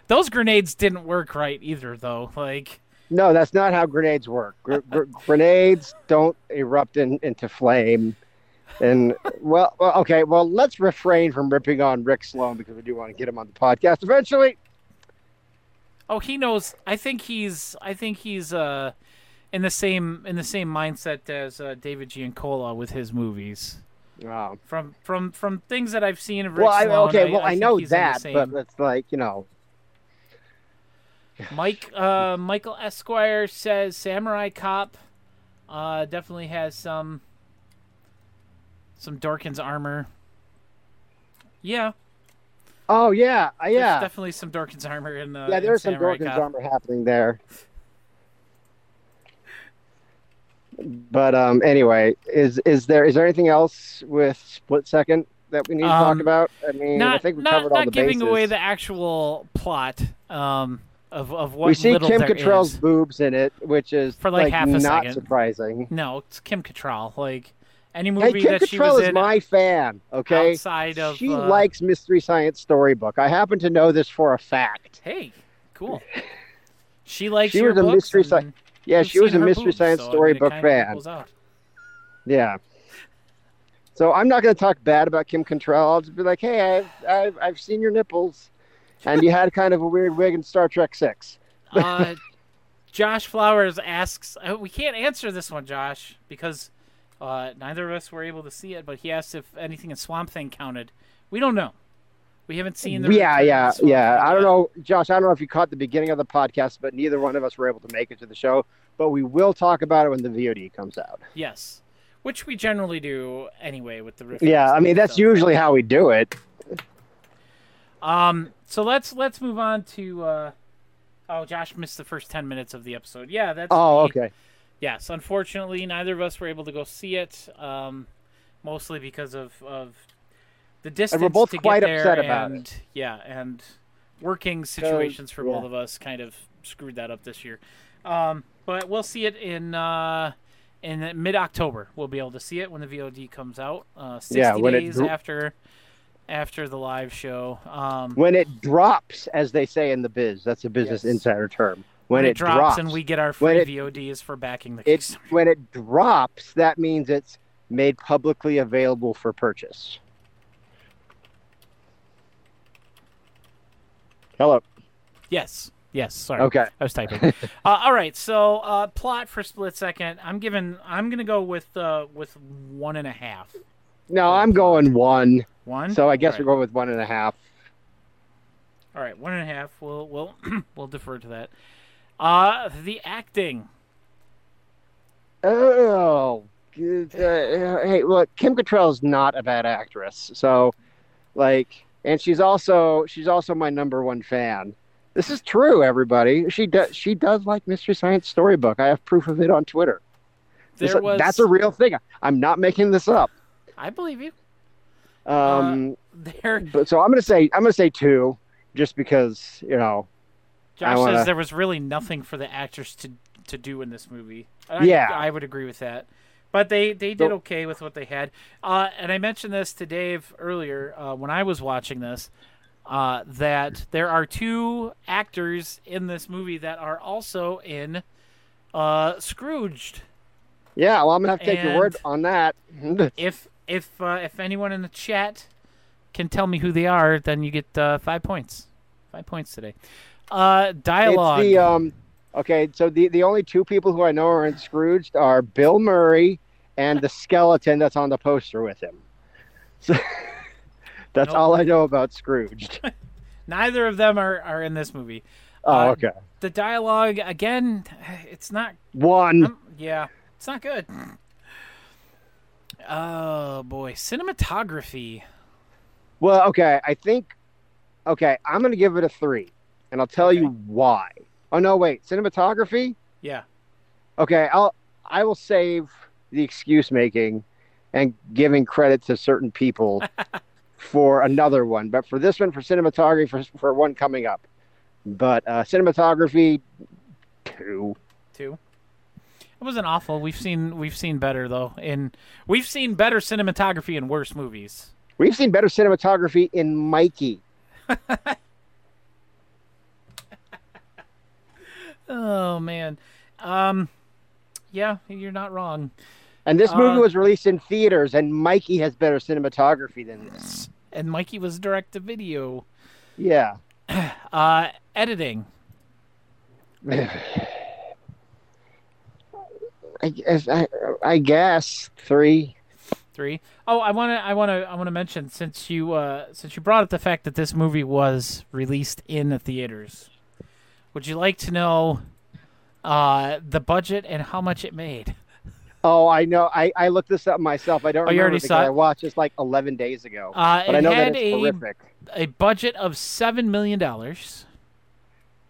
Those grenades didn't work right either, though. Like, No, that's not how grenades work. Gr- gr- grenades don't erupt in, into flame. And well, well, okay. Well, let's refrain from ripping on Rick Sloan because we do want to get him on the podcast eventually. Oh, he knows. I think he's. I think he's uh, in the same in the same mindset as uh, David Giancola with his movies. Wow. From from from things that I've seen of Rick Well, I, Sloan, okay. Well, I, think know that, same- but it's like you know. Mike uh, Michael Esquire says Samurai Cop uh, definitely has some some Dorkins armor. Yeah, Oh yeah, uh, there's yeah, definitely some Dorkins armor in uh, yeah. There's some Dorkins Cop. armor happening there. But um, anyway, is is there is there anything else with Split Second that we need to talk Um, about? I mean, I think we not, covered all not the giving bases. away the actual plot um, of of what we see Kim Cattrall's is. boobs in it, which is For, like, half a not second. surprising. No, it's Kim Cattrall. Like any Hey, movie Kim that she Cattrall was is in my fan. Okay, outside of she uh, likes Mystery Science Storybook. I happen to know this for a fact. Hey, cool. She likes She your was a Mystery Sci- and Yeah, she was a Mystery boobs, Science so, I mean, it Storybook fan. Yeah. So I'm not going to talk bad about Kim Cattrall. I'll just be like, hey, I've, I've, I've seen your nipples, and you had kind of a weird wig in Star Trek Six. uh, Josh Flowers asks, uh, we can't answer this one, Josh, because uh, neither of us were able to see it. But he asked if anything in Swamp Thing counted. We don't know. We haven't seen the. Yeah, yeah, Swamp yeah. I don't know, Josh. I don't know if you caught the beginning of the podcast, but neither one of us were able to make it to the show. But we will talk about it when the VOD comes out. Yes, which we generally do anyway with the. Yeah, I mean that's so. usually how we do it. Um, so let's let's move on to. Uh, oh, Josh missed the first ten minutes of the episode. Yeah, that's. Oh, me. okay. Yes, unfortunately, neither of us were able to go see it. Um, mostly because of of the distance both to get quite there upset about and yeah, and working situations for yeah. both of us kind of screwed that up this year. Um, but we'll see it in uh, in mid October. We'll be able to see it when the VOD comes out. Uh, sixty Yeah, it days dro- after after the live show. Um, When it drops, as they say in the biz, that's a business Yes. insider term. When, it, drops, drops, and we get our free it- VODs for backing the it's Kickstarter. when it drops, that means it's made publicly available for purchase. Hello. Yes. Yes. Sorry. Okay. I was typing. uh, all right. So uh, plot for split second. I'm giving. I'm gonna go with uh, with one and a half. No, I'm going one. One. So I guess All we're going with one and a half. All right. One and a half. We'll we'll we'll defer to that. Uh, the acting. Oh, good. Uh, hey, look, Kim Cattrall is not a bad actress. So, like, and she's also she's also my number one fan. This is true, everybody. She does she does like Mystery Science Storybook. I have proof of it on Twitter. There was. That's a real thing. I'm not making this up. I believe you. Um, There. but so I'm gonna say I'm gonna say two, just because you know. Josh wanna- says there was really nothing for the actors to to do in this movie. I, Yeah. I would agree with that. But they, they did okay with what they had. Uh, and I mentioned this to Dave earlier uh, when I was watching this. uh, that there are two actors in this movie that are also in uh, Scrooged. Yeah, well, I'm gonna have to take your word on that. If if uh, if anyone in the chat can tell me who they are, then you get uh, five points. Five points today. Uh, dialogue. It's the um. Okay, so the the only two people who I know are in Scrooged are Bill Murray and the skeleton that's on the poster with him. So that's Nope. all I know about Scrooged. Neither of them are, are in this movie. Oh, Uh, okay. The dialogue again, it's not One. Um, yeah, it's not good. Oh boy, cinematography. Well, okay, I think. Okay, I'm gonna give it a three, and I'll tell you why. Oh no, wait, cinematography. Yeah, Okay, I'll I will save the excuse making and giving credit to certain people for another one, but for this one, for cinematography, for, for one coming up. But uh, cinematography, two. two. It wasn't awful. We've seen we've seen better though, and we've seen better cinematography in worse movies. We've seen better cinematography in Mikey. Oh man, um, yeah, you're not wrong. And this movie Uh, was released in theaters, and Mikey has better cinematography than this. And Mikey was direct to video. Yeah. Uh, editing. I guess, I, I guess three. Three. Oh, I want to, I want to, I want to mention since you, uh, since you brought up the fact that this movie was released in the theaters. Would you like to know, uh, the budget and how much it made? Oh, I know. I, I looked this up myself. I don't Oh, you remember already because saw? I watched this like 11 days ago. Uh, but it I know had that it's a horrific. a budget of seven million dollars,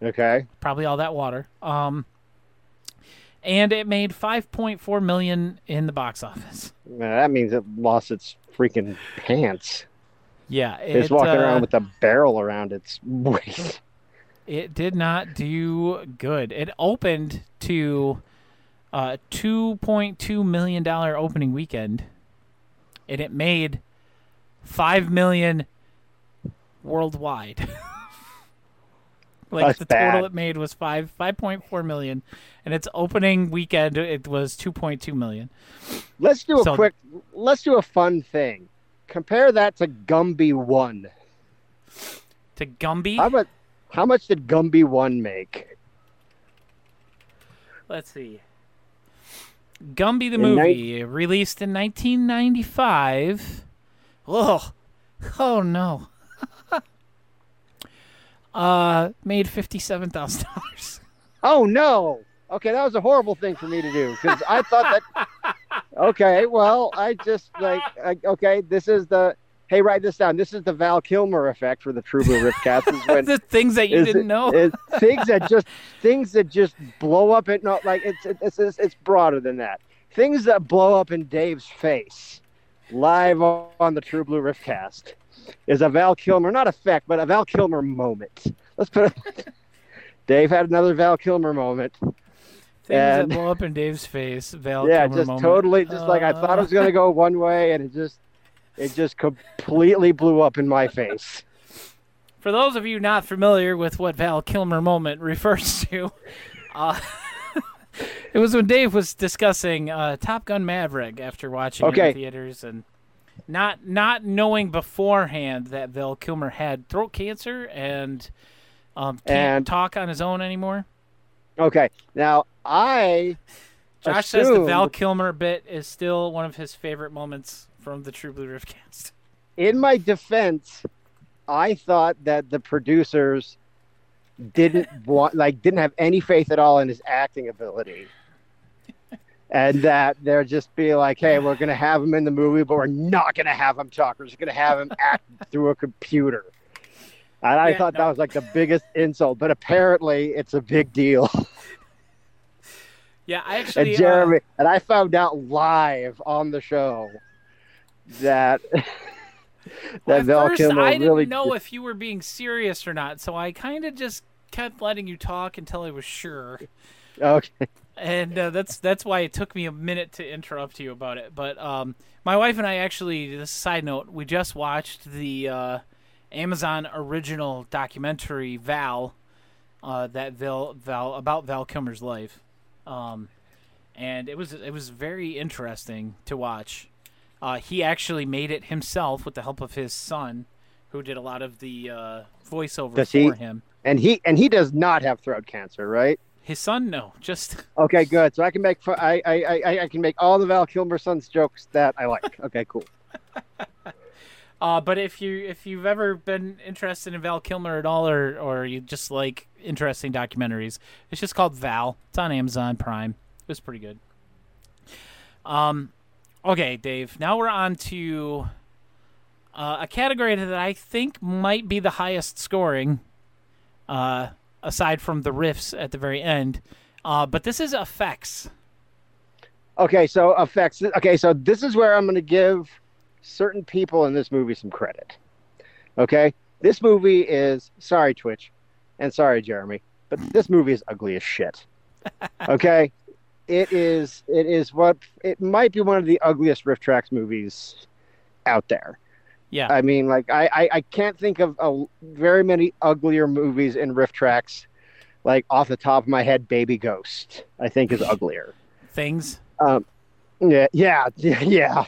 Okay. probably all that water. Um, and it made five point four million in the box office. Man, that means it lost its freaking pants. Yeah, It's walking uh, around with a barrel around its waist. It did not do good. It opened to a two point two million dollar opening weekend, and it made five million worldwide. like That's the total bad. it made was five five point four million, and its opening weekend it was two point two million. Let's do a So- quick. Let's do a fun thing. Compare that to Gumby One. To Gumby, How much? How much did Gumby One make? Let's see. Gumby the In movie, released in 1995. Oh, oh no. uh, made fifty-seven thousand dollars. Oh no. Okay, that was a horrible thing for me to do because I thought that. Okay, well, I just like I, okay. This is the hey, write this down. This is the Val Kilmer effect for the True Blue Riftcats. Is when the things that you is didn't know. is things that just things that just blow up at no like it's it's it's, it's broader than that. Things that blow up in Dave's face live on the True Blue Riftcast is a Val Kilmer not effect, but a Val Kilmer moment. Let's put it. Dave had another Val Kilmer moment. things and- that blow up in Dave's face. Val yeah, Kilmer just moment. totally, just like I thought it was Uh, gonna go one way, and it just, it just completely blew up in my face. For those of you not familiar with what Val Kilmer moment refers to, uh, it was when Dave was discussing uh, Top Gun Maverick after watching it in theaters and not not knowing beforehand that Val Kilmer had throat cancer and um, can't And- talk on his own anymore. Okay, now I Josh says the Val Kilmer bit is still one of his favorite moments from the True Blue Riftcast. in my defense, I thought that the producers didn't want, like, didn't have any faith at all in his acting ability. And that they're just be like, hey, we're going to have him in the movie, but we're not going to have him talk. We're just going to have him act through a computer. And I Yeah, thought no. that was like the biggest insult, but apparently it's a big deal. Yeah, I actually and uh, Jeremy, and I found out live on the show that that at Val first, Kilmer I didn't really know if you were being serious or not, so I kind of just kept letting you talk until I was sure. okay. And uh, that's that's why it took me a minute to interrupt you about it. But um, my wife and I actually, this is a side note, we just watched the uh, Amazon original documentary Val, uh, that Val, Val about Val Kilmer's life, um, and it was it was very interesting to watch. Uh, he actually made it himself with the help of his son, who did a lot of the uh, voiceover Does for he? him. And he and he does not have throat cancer, right? His son, no, just Okay, good. So I can make I I, I I can make all the Val Kilmer sons jokes that I like. Okay, cool. Uh, but if you if you've ever been interested in Val Kilmer at all, or or you just like interesting documentaries, it's just called Val. It's on Amazon Prime. It was pretty good. Um, okay, Dave. Now we're on to uh, a category that I think might be the highest scoring, uh, aside from the riffs at the very end. Uh, but this is effects. Okay, so effects. Okay, so this is where I'm going to give certain people in this movie some credit. Okay, this movie is sorry Twitch, and sorry Jeremy, but this movie is ugly as shit. Okay, it is. It is what it might be one of the ugliest RiffTrax movies out there. Yeah. I mean, like I, I, I can't think of a, very many uglier movies in RiffTrax. Like off the top of my head, Baby Ghost, I think is uglier. Things. Um, yeah, yeah, yeah,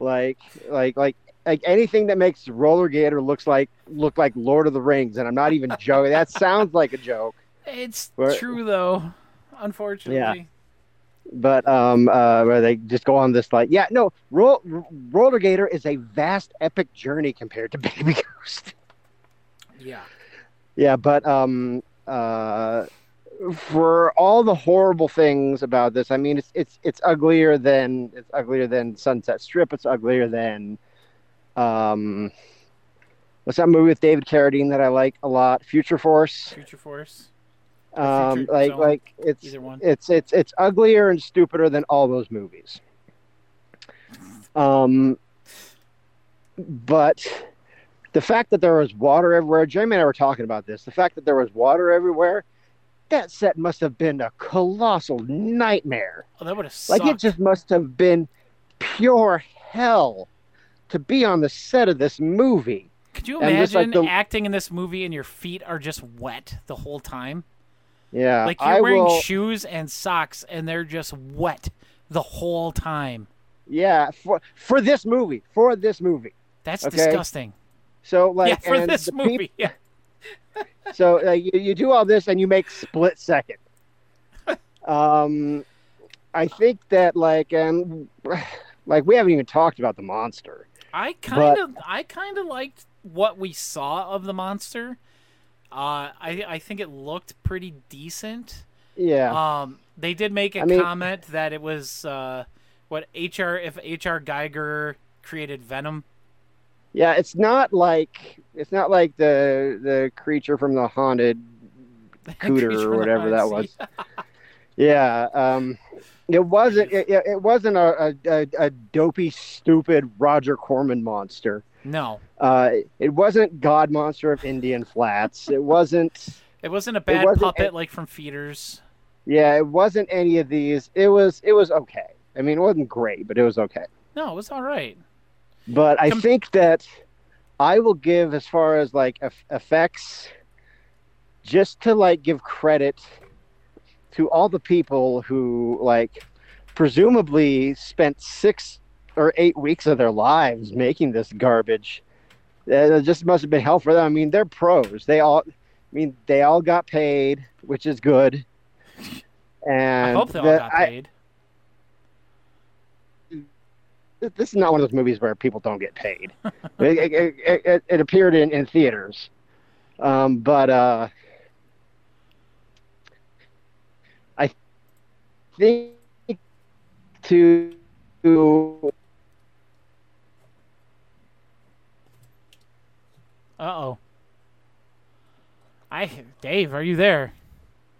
like, like, like, like anything that makes Roller Gator looks like look like Lord of the Rings, and I'm not even joking. That sounds like a joke, It's Where- true though. Unfortunately. Yeah. but um, uh, where they just go on this like, yeah, no, Ro- Roller Gator is a vast, epic journey compared to Baby Ghost. Yeah. Yeah, but um, uh, for all the horrible things about this, I mean, it's it's it's uglier than it's uglier than Sunset Strip. It's uglier than um, what's that movie with David Carradine that I like a lot? Future Force. Future Force. Um, like Zone, like it's it's it's it's uglier and stupider than all those movies. Um, but the fact that there was water everywhere, Jamie and I were talking about this. The fact that there was water everywhere, that set must have been a colossal nightmare. Oh, that would have sucked. Like it just must have been pure hell to be on the set of this movie. Could you and just, like, imagine the- acting in this movie and your feet are just wet the whole time? Yeah, Like you're I wearing will. shoes and socks and they're just wet the whole time. yeah, for for this movie, for this movie. That's Okay. disgusting. So like, yeah, for and this movie. yeah. So uh, you, you do all this and you make split second. um, I think that like and like we haven't even talked about the monster. I kind of I kind of liked what we saw of the monster. Uh, I I think it looked pretty decent. Yeah, Um, they did make a I mean- comment that it was uh, what HR if HR Giger created Venom. yeah. It's not like it's not like the the creature from the haunted cooter or whatever that was. Yeah, um, it wasn't. It, it it wasn't a, a, a dopey, stupid Roger Corman monster. No, Uh, it wasn't God Monster of Indian Flats. It wasn't. it wasn't a bad wasn't puppet like from Feeders. Yeah, it wasn't any of these. It was. It was okay. I mean, it wasn't great, but it was okay. No, it was all right. But I Com- think that I will give as far as like eff- effects, just to like give credit to all the people who like presumably spent six or eight weeks of their lives making this garbage. It just must have been hell for them. I mean, they're pros. They all, I mean, they all got paid, which is good. And I hope they all the- got I- paid. this is not one of those movies where people don't get paid. it, it, it, it, it appeared in, in theaters, um, but uh, I think to Uh oh. I Dave, are you there?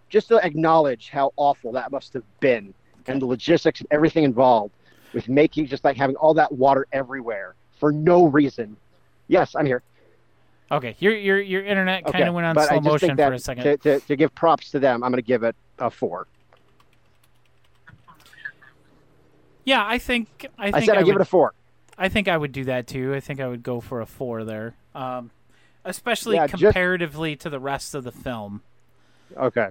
just to acknowledge how awful that must have been, and the logistics and everything involved with making just like having all that water everywhere for no reason. Yes, I'm here. Okay, your your your internet kind Okay, of went on but I slow just motion for a second. To, to, to give props to them, I'm going to give it a four. yeah, I think I I, think said I, give would, it a four. I think I would do that too. I think I would go for a four there. um, especially Yeah, just- comparatively to the rest of the film. Okay.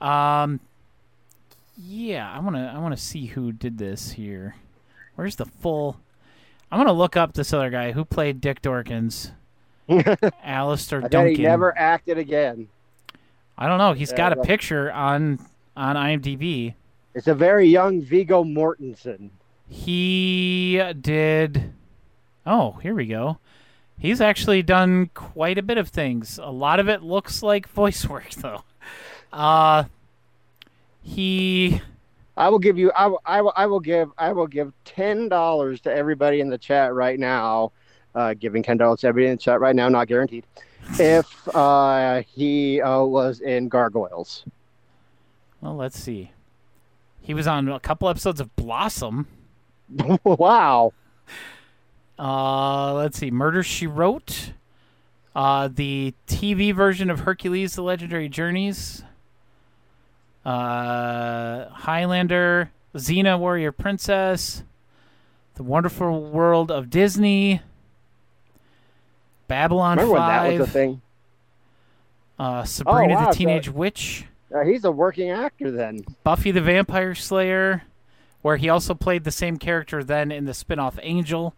Um, yeah, I want to I want to see who did this here. Where's the full? I'm gonna look up this other guy who played Dick Dorkins, Alastair Duncan. he never acted again. I don't know. He's Yeah, got a picture on on IMDb. It's a very young Viggo Mortensen. He did. Oh, here we go. He's actually done quite a bit of things. A lot of it looks like voice work, though. Uh, he. I will give you. I will. I will, I will give. I will give ten dollars to everybody in the chat right now. Uh, giving ten dollars to everybody in the chat right now, not guaranteed. If uh, he uh, was in Gargoyles, Well, let's see. He was on a couple episodes of Blossom. wow. Uh, let's see. Murder She Wrote. Uh, the TV version of Hercules: The Legendary Journeys. Uh, Highlander, Xena, Warrior Princess, The Wonderful World of Disney, Babylon Remember when that was a thing? uh, Sabrina wow, the so- Teenage Witch, Uh, he's a working actor then. Buffy the Vampire Slayer, where he also played the same character then in the spin-off Angel,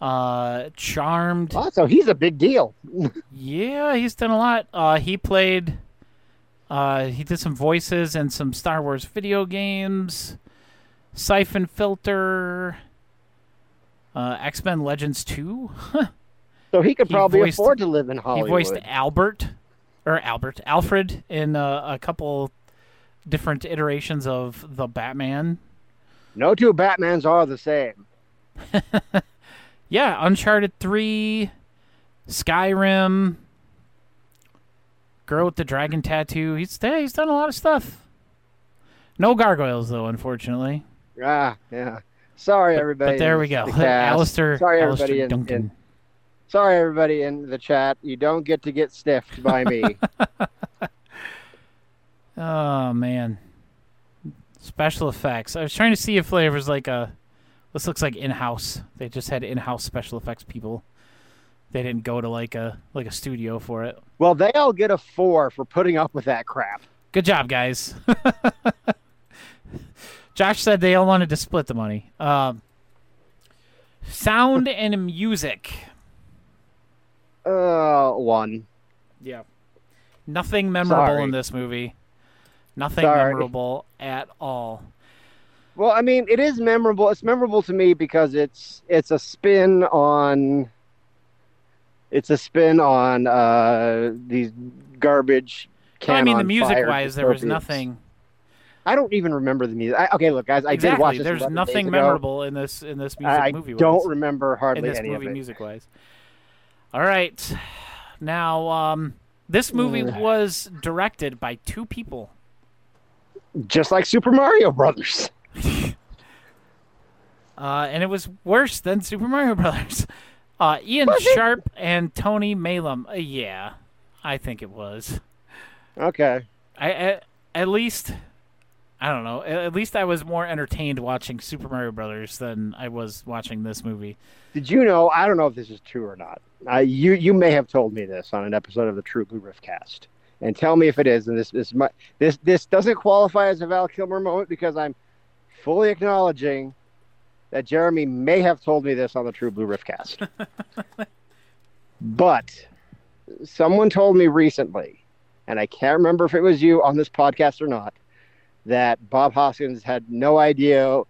uh, Charmed. Oh, so he's a big deal. Yeah, he's done a lot. Uh, he played. Uh, he did some voices in some Star Wars video games. Siphon Filter. Uh, X Men Legends Two. So he could He probably voiced- afford to live in Hollywood. he voiced Albert, or Albert Alfred in uh, a couple different iterations of the Batman. No two Batmans are the same. Yeah, Uncharted Three, Skyrim, Girl with the Dragon Tattoo. He's yeah, he's done a lot of stuff. No gargoyles though, unfortunately. Ah, yeah. Sorry, But, everybody. but there we go. the. Alastair, Sorry, Alastair everybody in, Duncan. in- Sorry, everybody in the chat. You don't get to get stiffed by me. Oh man, special effects. I was trying to see if there was like a. This looks like in-house. They just had in-house special effects people. They didn't go to like a like a studio for it. well, they all get a four for putting up with that crap. Good job, guys. Josh said they all wanted to split the money. Um, sound and music. Uh, one. Yeah. Nothing memorable Sorry. in this movie. Nothing Sorry. memorable at all. Well, I mean, it is memorable. It's memorable to me because it's it's a spin on. It's a spin on uh, these garbage. I mean, the music wise, there was nothing. I don't even remember the music. I, okay, look, guys, I exactly. did watch this. There's nothing memorable in this in this music I, I don't remember in hardly this any movie of it. music wise. All right. Now, um, this movie was directed by two people. Just like Super Mario Brothers. Uh, and it was worse than Super Mario Brothers. Uh, Ian? Sharp and Tony Maylam. Uh, yeah, I think it was. Okay. I at, at least I don't know. At, least I was more entertained watching Super Mario Brothers than I was watching this movie. Did you know? I don't know if this is true or not. Uh, you you may have told me this on an episode of the True Blue Riff Cast, and tell me if it is. And this this this this doesn't qualify as a Val Kilmer moment because I'm fully acknowledging that Jeremy may have told me this on the True Blue Riff Cast. but someone told me recently, and I can't remember if it was you on this podcast or not, that Bob Hoskins had no idea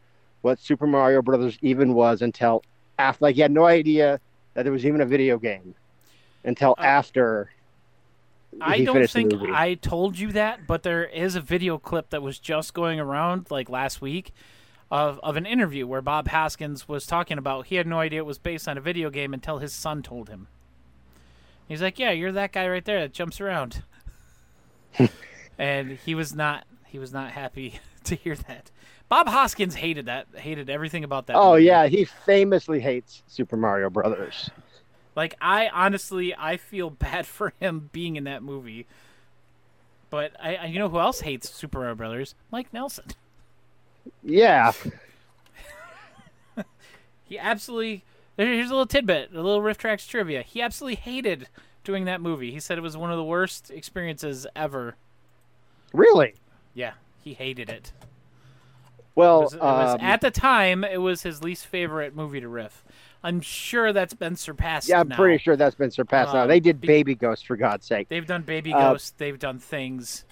what Super Mario Brothers even was until after. Like he had no idea that there was even a video game until Uh, after. I don't think. I told you that, but there is a video clip that was just going around like last week of of an interview where Bob Hoskins was talking about he had no idea it was based on a video game until his son told him. He's like, "Yeah, you're that guy right there that jumps around." and he was not he was not happy to hear that. Bob Hoskins hated that, hated everything about that. Oh movie. yeah, he famously hates Super Mario Brothers. Like I honestly, I feel bad for him being in that movie. But I, I you know who else hates Super Mario Brothers? Mike Nelson. Yeah, He absolutely Here's a little tidbit, a little RiffTrax trivia. He absolutely hated doing that movie. He said it was one of the worst experiences ever. Really? Yeah, he hated it. Well, It was, it was- um, at the time, it was his least favorite movie to riff. I'm sure that's been surpassed. yeah, I'm now. pretty sure that's been surpassed now. Um, They did be- Baby Ghost for God's sake. They've done Baby Uh, Ghost. They've done things.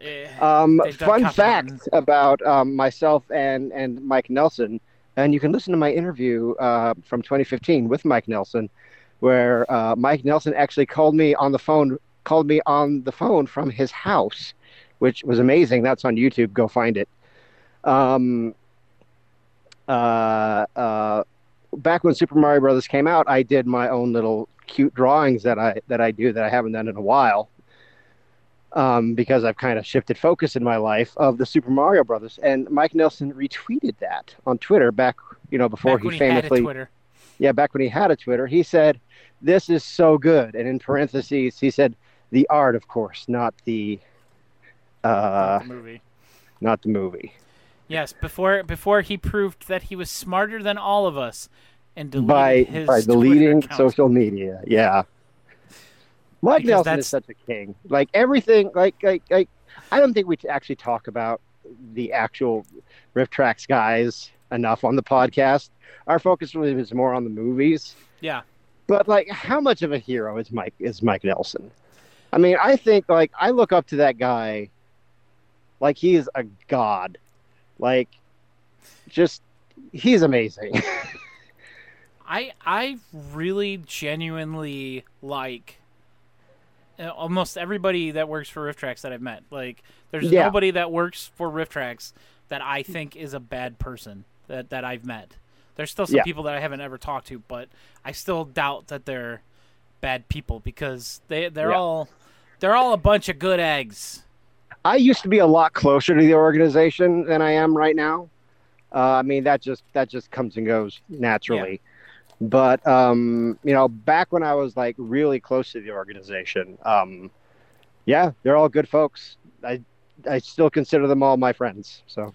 Eh, Um, done fun fact about um, myself and and Mike Nelson, and you can listen to my interview uh, from 2015 with Mike Nelson, where uh, Mike Nelson actually called me on the phone, called me on the phone from his house, which was amazing. That's on YouTube. Go find it. Um, uh, uh, back when Super Mario Brothers came out, I did my own little cute drawings that I that I do that I haven't done in a while um, because I've kind of shifted focus in my life of the Super Mario Brothers. And Mike Nelson retweeted that on Twitter back, you know, before back he he famously, Twitter. yeah, back when he had a Twitter, he said, "This is so good," and in parentheses, he said, "The art, of course, not the, uh, the movie. not the movie." Yes, before before he proved that he was smarter than all of us, and deleted By his by deleting social media, yeah. Mike Because Nelson that's- is such a king. Like everything, like like like, I don't think we actually talk about the actual RiffTrax guys enough on the podcast. Our focus really is more on the movies. Yeah, But like, how much of a hero is Mike is Mike Nelson? I mean, I think like I look up to that guy, like he is a god. Like, just he's amazing. I I really genuinely like uh, almost everybody that works for RiffTrax that I've met. Like, there's Yeah. nobody that works for RiffTrax that I think is a bad person that that I've met. There's still some Yeah. people that I haven't ever talked to, but I still doubt that they're bad people because they they're Yeah. all they're all a bunch of good eggs. I used to be a lot closer to the organization than I am right now. Uh, I mean, that just that just comes and goes naturally. But um, you know, back when I was like really close to the organization, um, yeah, they're all good folks. I I still consider them all my friends. So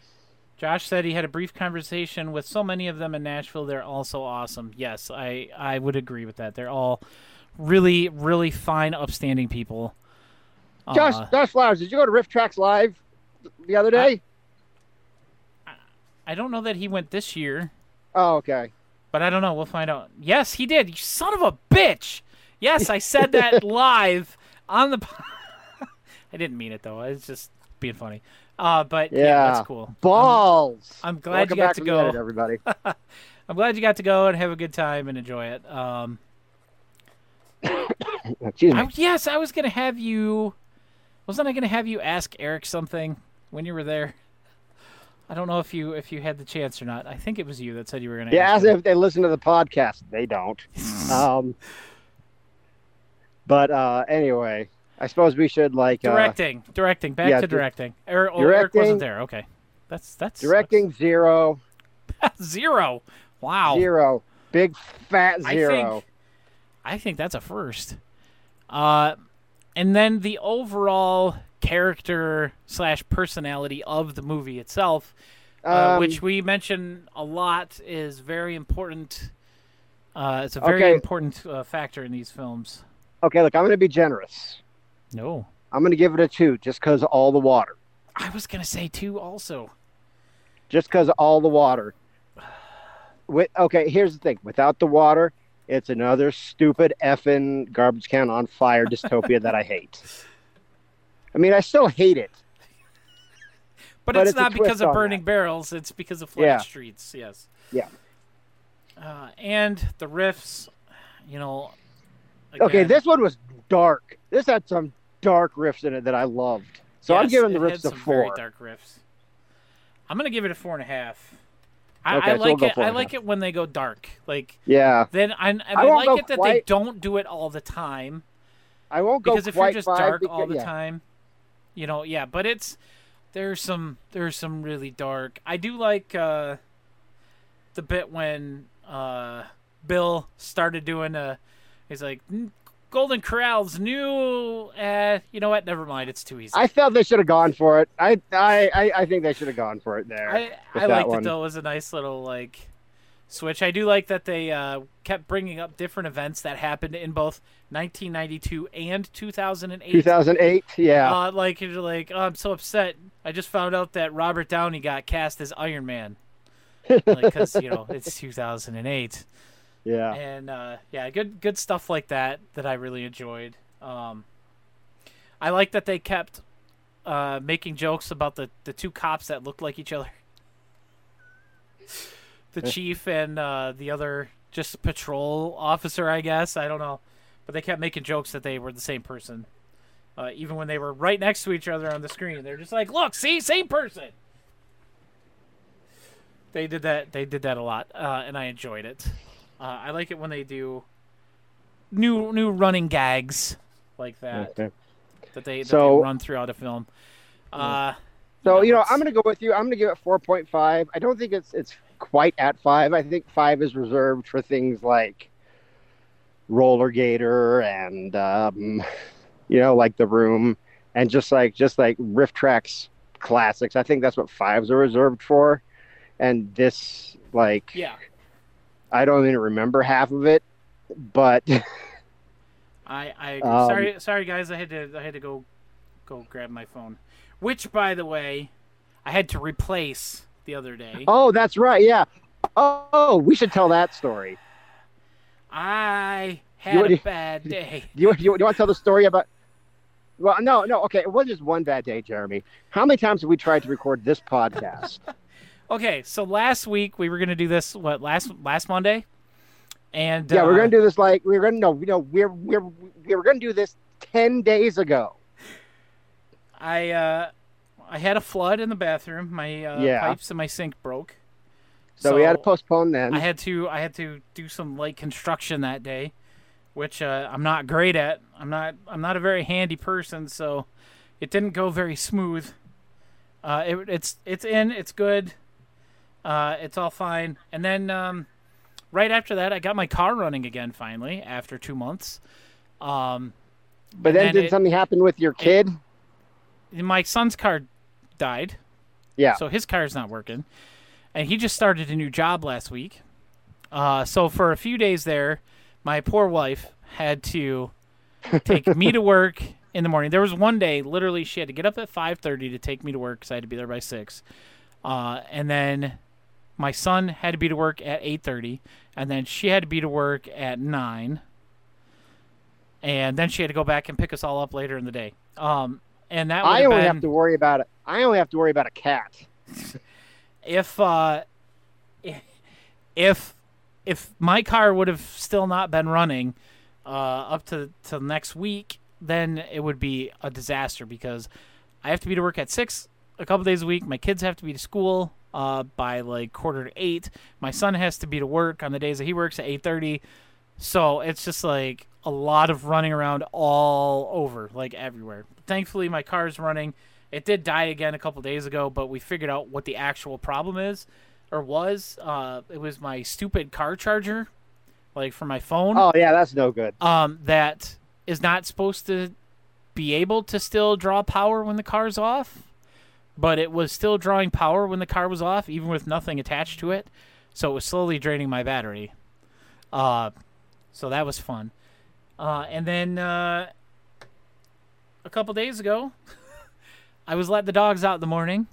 Josh said he had a brief conversation with so many of them in Nashville. They're all so awesome. Yes, I, I would agree with that. They're all really, really fine, upstanding people. Josh, Uh, Josh Flowers, did you go to RiffTrax Live the other day? I don't know that he went this year, oh, okay. but I don't know. We'll find out. Yes, he did. You son of a bitch. Yes, I said that live on the. I didn't mean it though. It's just being funny. Uh, but yeah, Yeah. that's cool. Balls. I'm glad Welcome you got to go. edit, everybody. I'm glad you got to go and have a good time and enjoy it. Um, Excuse me. I, yes, I was gonna have you. Wasn't I gonna have you ask Eric something when you were there? I don't know if you if you had the chance or not. I think it was you that said you were gonna. Yeah, ask as if they listen to the podcast. They don't. um, but uh, anyway, I suppose we should like uh, directing, directing, back yeah, to directing. Er, oh, Eric wasn't there. Okay, that's that's directing zero, that's zero. Wow, zero, big fat I zero. think I think that's a first. Uh, and then the overall character slash personality of the movie itself, uh, Um, which we mention a lot, is very important. Uh, it's a very Okay. important uh, factor in these films. Okay, look, I'm going to be generous. No, I'm going to give it a two, just because all the water. I was gonna say two also. Just because all the water. With okay, here's the thing: without the water, it's another stupid effing garbage can on fire dystopia that I hate. I mean, I still hate it. But, But it's, it's not because of burning that. barrels. It's because of flat Yeah. streets. Yes. Yeah. Uh, and the riffs, you know. Okay, this one was dark. This had some dark riffs in it that I loved. So I'm giving the riffs a four. dark riffs. I'm gonna give it a four and a half. I, Okay, I so we'll like it. I like it when they go dark. Like Yeah, then I, I I, like it that they don't do it all the time. I won't go because if you're just dark because- all the yeah. time, you know, yeah. But it's there's some there's some really dark. I do like uh, the bit when uh, Bill started doing a. He's like "N- Golden Corral's new. Uh, you know what? Never mind. It's too easy. I felt they should have gone for it. I I I, I think they should have gone for it there. I, I that liked one. it though. It was a nice little like Switch. I do like that they uh, kept bringing up different events that happened in both 1992 and 2008. 2008. Yeah. Uh, like you're like, oh, I'm so upset. I just found out that Robert Downey got cast as Iron Man. Because you know it's 2008, yeah. and uh, yeah, good good stuff like that that I really enjoyed. Um, I like that they kept uh, making jokes about the the two cops that looked like each other, the chief and uh, the other just patrol officer, I guess. I don't know, but they kept making jokes that they were the same person. Uh, even when they were right next to each other on the screen, they're just like, "Look, see, same person." They did that. They did that a lot, uh, and I enjoyed it. Uh, I like it when they do new new running gags like that Okay. that they, that So- they run throughout a film. Uh, So you know, I'm going to go with you. I'm going to give it 4.5. I don't think it's it's quite at five. I think five is reserved for things like Rollergator and um, you know, like The Room, and just like just like RiffTrax classics. I think that's what fives are reserved for. And this, like, yeah, I don't even remember half of it, but I I. Um, sorry sorry guys, I had to I had to go go grab my phone, which by the way, I had to replace the other day. oh, that's right, yeah. Oh, we should tell that story. I had a bad day. Do you, do you, do you want to tell the story about? Well, no, no. Okay, it was just one bad day, Jeremy. How many times have we tried to record this podcast? Okay, so last week we were gonna do this what last last Monday, and yeah, uh, we're gonna do this like we're gonna no, you know, we're we're we were gonna do this ten days ago. I uh, I had a flood in the bathroom. My uh, Yeah. pipes in my sink broke. So, we had to postpone then. I had to I had to do some light construction that day, which uh, I'm not great at. I'm not I'm not a very handy person, so it didn't go very smooth. Uh, it, it's it's in, it's good, uh, it's all fine. And then um, right after that, I got my car running again finally after two months. Um, but then, did it- something happen with your kid? my son's car died. yeah. So his car's not working. And he just started a new job last week. Uh, so for a few days there, my poor wife had to take me to work in the morning. There was one day, literally, she had to get up at 5.30 to take me to work because I had to be there by 6. Uh, and then my son had to be to work at 8.30. And then she had to be to work at 9. And then she had to go back and pick us all up later in the day. Um, and that I only been have to worry about it. I only have to worry about a cat. if uh if if my car would have still not been running uh up to to next week then it would be a disaster because i have to be to work at six a couple days a week my kids have to be to school uh by like quarter to eight. My son has to be to work on the days that he works at 8.30 so it's just like a lot of running around all over like everywhere. Thankfully my car's running. It did die again a couple days ago, but we figured out what the actual problem is or was. Uh, it was my stupid car charger, like for my phone, Oh yeah, that's no good. um, that is not supposed to be able to still draw power when the car's off, but it was still drawing power when the car was off, even with nothing attached to it. So it was slowly draining my battery. Uh, so that was fun. Uh, and then uh, a couple days ago, I was letting the dogs out in the morning,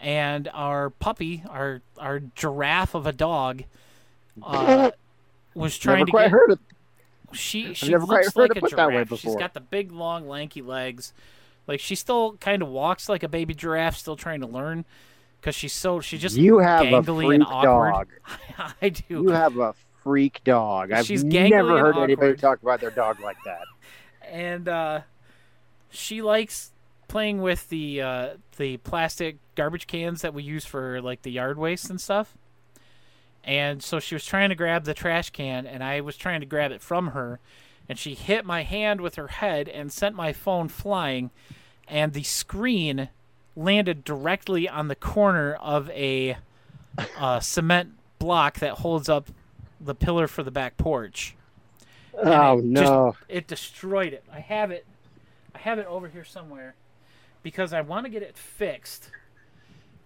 and our puppy, our our giraffe of a dog, uh, was trying Never to quite get. heard it. She she never quite looks heard like it a put that way giraffe. She's got the big, long, lanky legs. Like she still kind of walks like a baby giraffe, still trying to learn, because she's so she's just You have a gangly freak and awkward. dog. I do. You have a freak dog. I've She's gangly never heard anybody talk about their dog like that. and uh, she likes playing with the uh, the plastic garbage cans that we use for like the yard waste and stuff. And so she was trying to grab the trash can, and I was trying to grab it from her, and she hit my hand with her head and sent my phone flying, and the screen landed directly on the corner of a uh, cement block that holds up the pillar for the back porch Oh it just- no. it destroyed it. I have it. I have it over here somewhere because I want to get it fixed.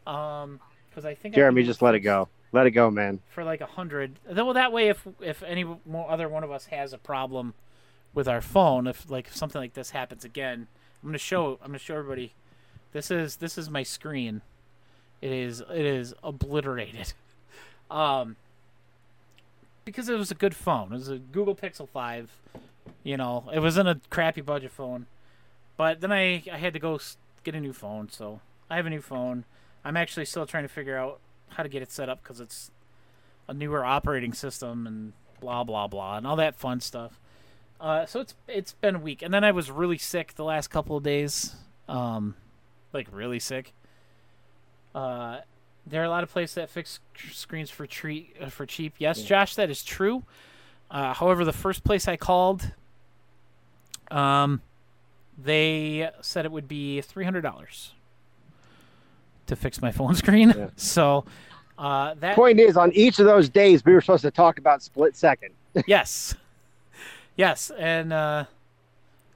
Um, because I think Jeremy, can just let it go. Let it go, man. for like a hundred. Though that way, if if any more other one of us has a problem with our phone, if like if something like this happens again, I'm gonna show I'm gonna show everybody. This is this is my screen. It is it is obliterated. Um, because it was a good phone. It was a Google Pixel Five. You know, it wasn't a crappy budget phone. But then I I had to go get a new phone, so I have a new phone. I'm actually still trying to figure out how to get it set up because it's a newer operating system and blah blah blah and all that fun stuff. Uh, so it's it's been a week, and then I was really sick the last couple of days, um, like really sick. Uh, there are a lot of places that fix screens for treat uh, for cheap. Yes, Josh, that is true. Uh, however, the first place I called, um, they said it would be three hundred dollars to fix my phone screen. Yeah. So uh, that Point is, on each of those days, we were supposed to talk about split second. yes, yes, and uh,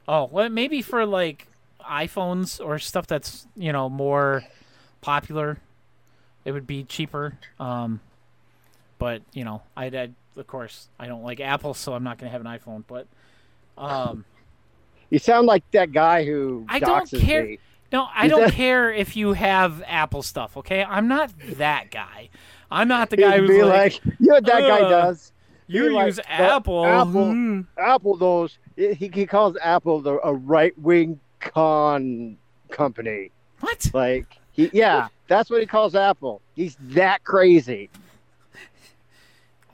oh, well, maybe for like iPhones or stuff that's you know more popular, it would be cheaper. Um, but you know, I, I of course I don't like Apple, so I'm not gonna have an iPhone. But um, You sound like that guy who I don't care. me. No, I Is don't that- care if you have Apple stuff. Okay, I'm not that guy. I'm not the guy He'd who's be like, like, you know what that guy does? You like, use Apple. Apple- mm." Apple, those he, he calls Apple the, a right wing con company. What? Like, he, yeah, that's what he calls Apple. He's that crazy.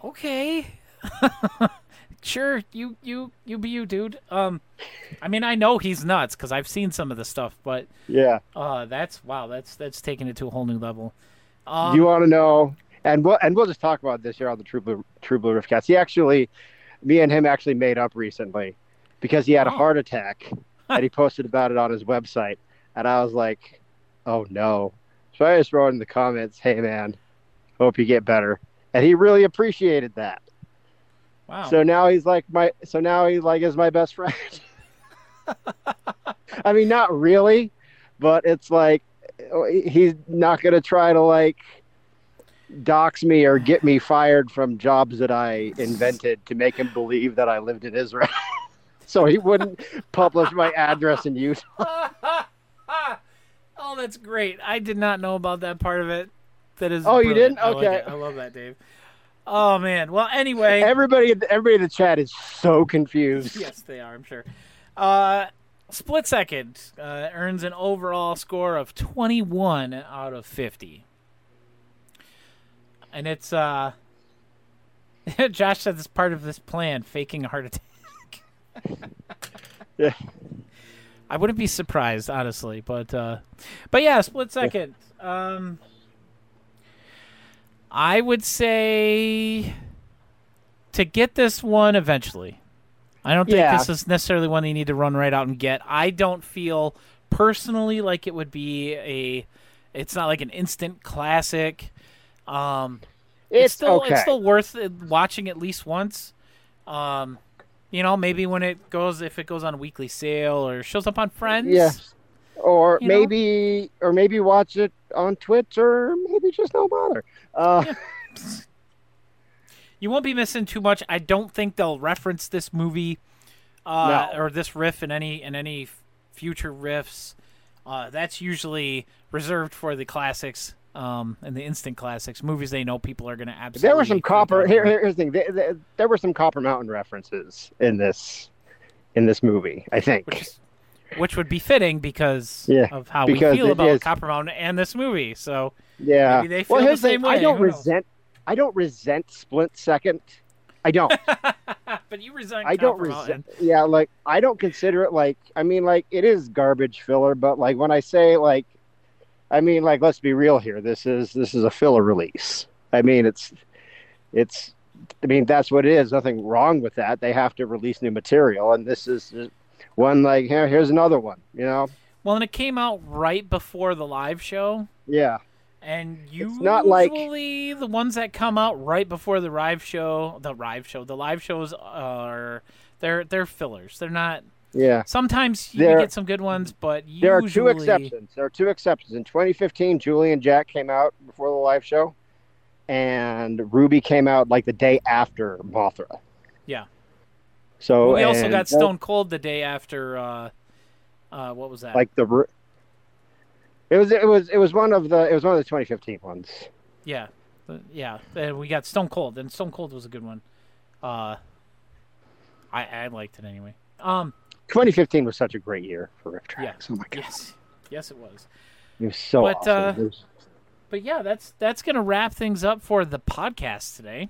okay sure you you you be you dude um i mean i know he's nuts because i've seen some of the stuff but Yeah. uh that's wow that's that's taking it to a whole new level um, you want to know? And we'll and we'll just talk about this here on the True Blue True Blue Riffcast. He actually, me and him actually made up recently because he had a Oh. heart attack, and he posted about it on his website. And I was like, oh no. So I just wrote in the comments, hey man, hope you get better. And he really appreciated that. wow So now he's like my so now he like is my best friend. I mean, not really, but it's like oh, he's not gonna try to like dox me or get me fired from jobs that I invented to make him believe that I lived in Israel. so he wouldn't publish my address in Utah. oh that's great i did not know about that part of it that is Oh, you didn't? I like Okay. I love that dave oh man well anyway Everybody, everybody in the chat is so confused. yes, they are. I'm sure. Uh, Split Second uh, earns an overall score of 21 out of 50, and it's uh. Josh said it's part of this plan, faking a heart attack. Yeah. I wouldn't be surprised, honestly, but uh, but yeah, split second. Um, I would say to get this one eventually. I don't think Yeah. this is necessarily one you need to run right out and get. I don't feel personally like it would be a. It's not like an instant classic. Um, it's, It's, still okay. it's still worth watching at least once. Um, you know, maybe when it goes if it goes on a weekly sale or shows up on Friends. Yes. Or You know? maybe, or maybe watch it on Twitch, or maybe just don't bother. Uh, You won't be missing too much. I don't think they'll reference this movie uh, No. or this riff in any in any future riffs. Uh, that's usually reserved for the classics um, and the instant classics, movies they know people are going to absolutely. there were some copper. Here, here's the thing. There, there, there were some Copper Mountain references in this, in this movie. I think. which is, which would be fitting because Yeah, of how we feel about is. Copper Mountain and this movie. So yeah. maybe they feel well, the here's the same thing. I don't who knows? resent. I don't resent Split Second. I don't. but you resent. I don't resent. Yeah, like I don't consider it like. I mean, like it is garbage filler, but like when I say like, I mean, like let's be real here. This is this is a filler release. I mean, it's it's. I mean, that's what it is. Nothing wrong with that. They have to release new material, and this is one like here. Here's another one. You know. Well, and it came out right before the live show. Yeah. And usually not like- the ones that come out right before the live show, the live show, the live shows are they're they're fillers. They're not. Yeah. Sometimes you There- get some good ones, but usually There are two exceptions. There are two exceptions. In 2015, Julie and Jack came out before the live show, and Ruby came out like the day after Mothra. Yeah. So Well, we also got Stone Cold the day after. Uh, uh, what was that? like the. It was it was it was one of the it was one of the 2015 ones. yeah, yeah. And we got Stone Cold, and Stone Cold was a good one. Uh, I I liked it anyway. Um, 2015 was such a great year for Rift Yeah. Tracks. Oh my god, yes, yes, it was. it was so But, awesome. uh, was- But yeah, that's that's gonna wrap things up for the podcast today.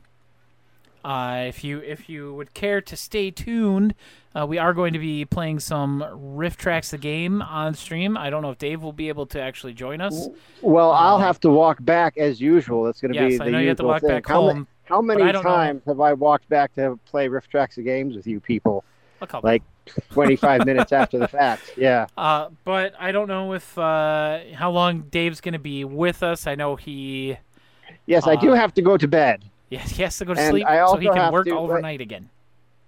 Uh, if you if you would care to stay tuned, uh, we are going to be playing some RiffTrax the game on stream. I don't know if Dave will be able to actually join us. well, I'll um, have to walk back as usual. That's going to Yes, be I the know you have to walk thing. back how, ma- home. how many I don't know. times have I walked back to play RiffTrax of games with you people? A couple. Like 25 minutes after the fact. Yeah. Uh, but I don't know if uh, how long Dave's going to be with us. I know he Yes, I do Uh, have to go to bed. yes, he has to go to And sleep I so he can work to, but- overnight again.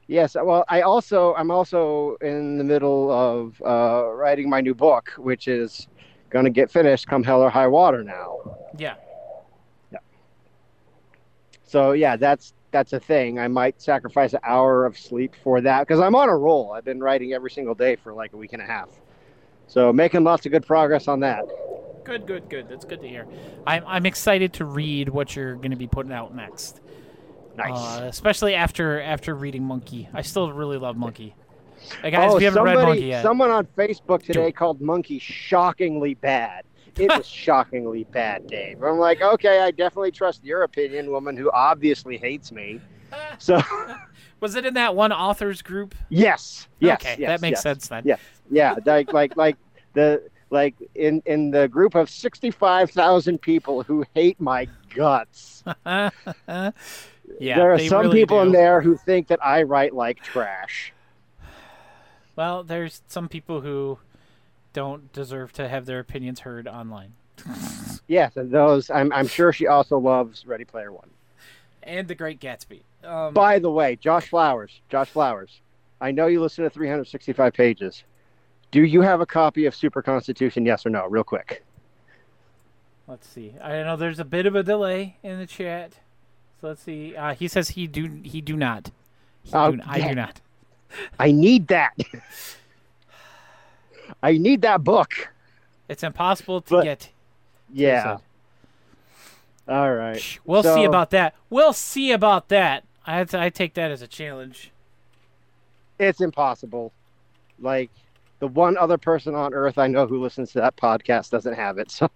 Yes, well, I also I'm also in the middle of uh, writing my new book, which is going to get finished come hell or high water now. Yeah. Yeah. So yeah, that's that's a thing. I might sacrifice an hour of sleep for that because I'm on a roll. I've been writing every single day for like a week and a half. So making lots of good progress on that. Good, good, good. That's good to hear. I'm I'm excited to read what you're going to be putting out next. Nice. Uh, especially after after reading Monkey. I still really love Monkey. Hey guys, oh, if you haven't somebody, read Monkey yet, someone on Facebook today it. called Monkey shockingly bad. It was shockingly bad, Dave. I'm like, okay, I definitely trust your opinion, woman who obviously hates me. So was it in that one authors group? yes, yes, okay, yes, that makes yes. sense then. Yeah. Yeah, like like like the like in in the group of 65,000 people who hate my guts. yeah, there are some really people in there who think that I write like trash. Well, there's some people who don't deserve to have their opinions heard online. Yes, and those I'm I'm sure she also loves Ready Player One. And The Great Gatsby. Um, By the way, Josh Flowers, Josh Flowers, I know you listen to 365 pages. Do you have a copy of Super Constitution? Yes or no? Real quick. let's see. I know there's a bit of a delay in the chat. So let's see. Uh, he says he do he do not. He Oh, do, I do not. I need that. I need that book. It's impossible to But- get. Yeah. All right. We'll see about that. We'll see about that. I I take that as a challenge. It's impossible. Like the one other person on earth I know who listens to that podcast doesn't have it. So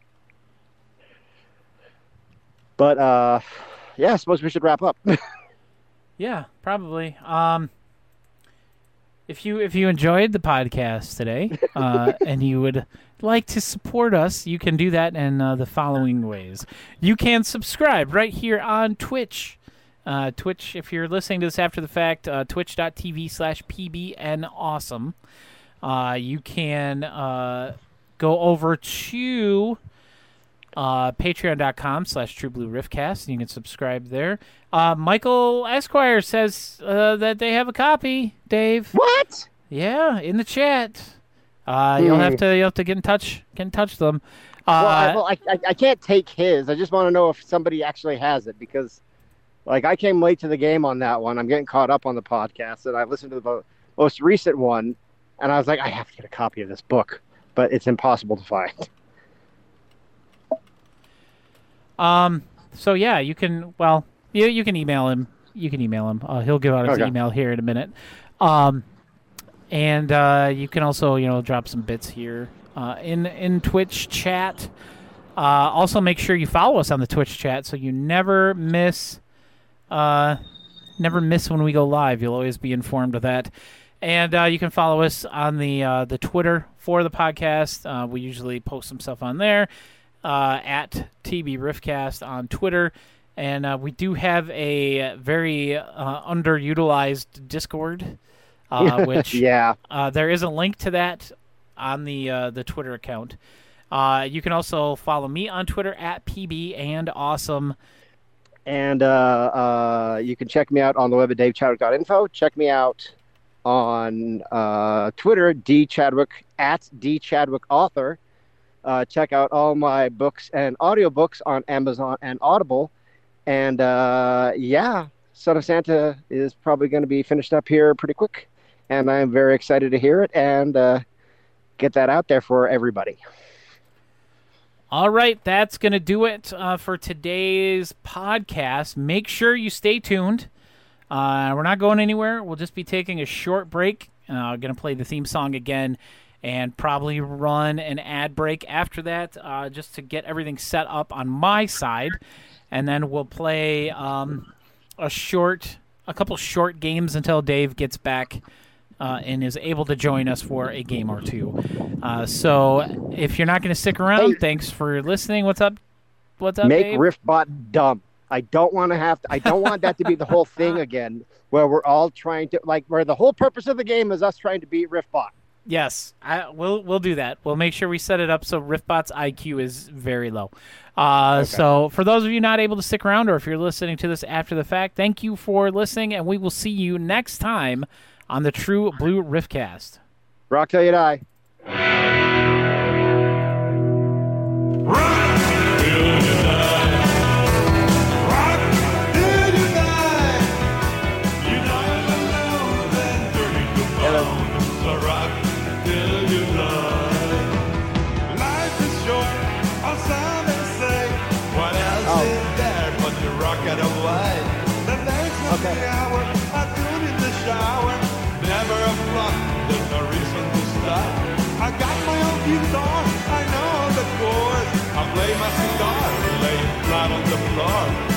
But uh yeah, I suppose we should wrap up. Yeah, probably. Um, if you if you enjoyed the podcast today, uh, and you would like to support us, you can do that in uh, the following ways. You can subscribe right here on Twitch. Uh, Twitch, if you're listening to this after the fact, uh, twitch.tv slash pbn awesome. Uh, you can uh, go over to uh, patreon.com slash true blue riffcast and you can subscribe there uh, michael esquire says uh, that they have a copy dave what? yeah in the chat uh, you'll have to you'll have to get in touch get in touch with them Well, I, uh, well I, I, I can't take his. I just want to know if somebody actually has it because, like, I came late to the game on that one. I'm getting caught up on the podcast, and I listened to the most recent one, and I was like, I have to get a copy of this book, but it's impossible to find. Um. So yeah, you can. Well, you you can email him. You can email him. Uh, he'll give out his Okay. email here in a minute. Um, and uh, you can also you know drop some bits here uh, in in Twitch chat. Uh, also, make sure you follow us on the Twitch chat so you never miss. Uh, never miss when we go live. You'll always be informed of that. And uh, you can follow us on the uh, the Twitter for the podcast. Uh, we usually post some stuff on there uh, at TB Riffcast on Twitter. And uh, we do have a very uh, underutilized Discord, uh, which yeah. uh, there is a link to that on the uh, the Twitter account. Uh, you can also follow me on Twitter at PB and Awesome. And uh, uh, you can check me out on the web at davechadwick.info. Check me out on uh, Twitter, D Chadwick at D Chadwick Author. Uh, check out all my books and audiobooks on Amazon and Audible. And uh, yeah, Son of Santa is probably going to be finished up here pretty quick. And I'm very excited to hear it and uh, get that out there for everybody. All right, that's going to do it uh, for today's podcast. Make sure you stay tuned. Uh, we're not going anywhere. We'll just be taking a short break. Uh, going to play the theme song again and probably run an ad break after that uh, just to get everything set up on my side. And then we'll play um, a short, a couple short games until Dave gets back uh, and is able to join us for a game or two. Uh, so if you're not going to stick around, Hey. thanks for listening. What's up? What's up, Make Dave? Riftbot dumb. I don't want to have. To, I don't want that to be the whole thing again, where we're all trying to like where the whole purpose of the game is us trying to beat Riftbot. Yes, I, we'll we'll do that. We'll make sure we set it up so Riftbot's IQ is very low. Uh, So for those of you not able to stick around, or if you're listening to this after the fact, thank you for listening, and we will see you next time on the True Blue Riffcast. Rock till you die. Lay it flat on the floor.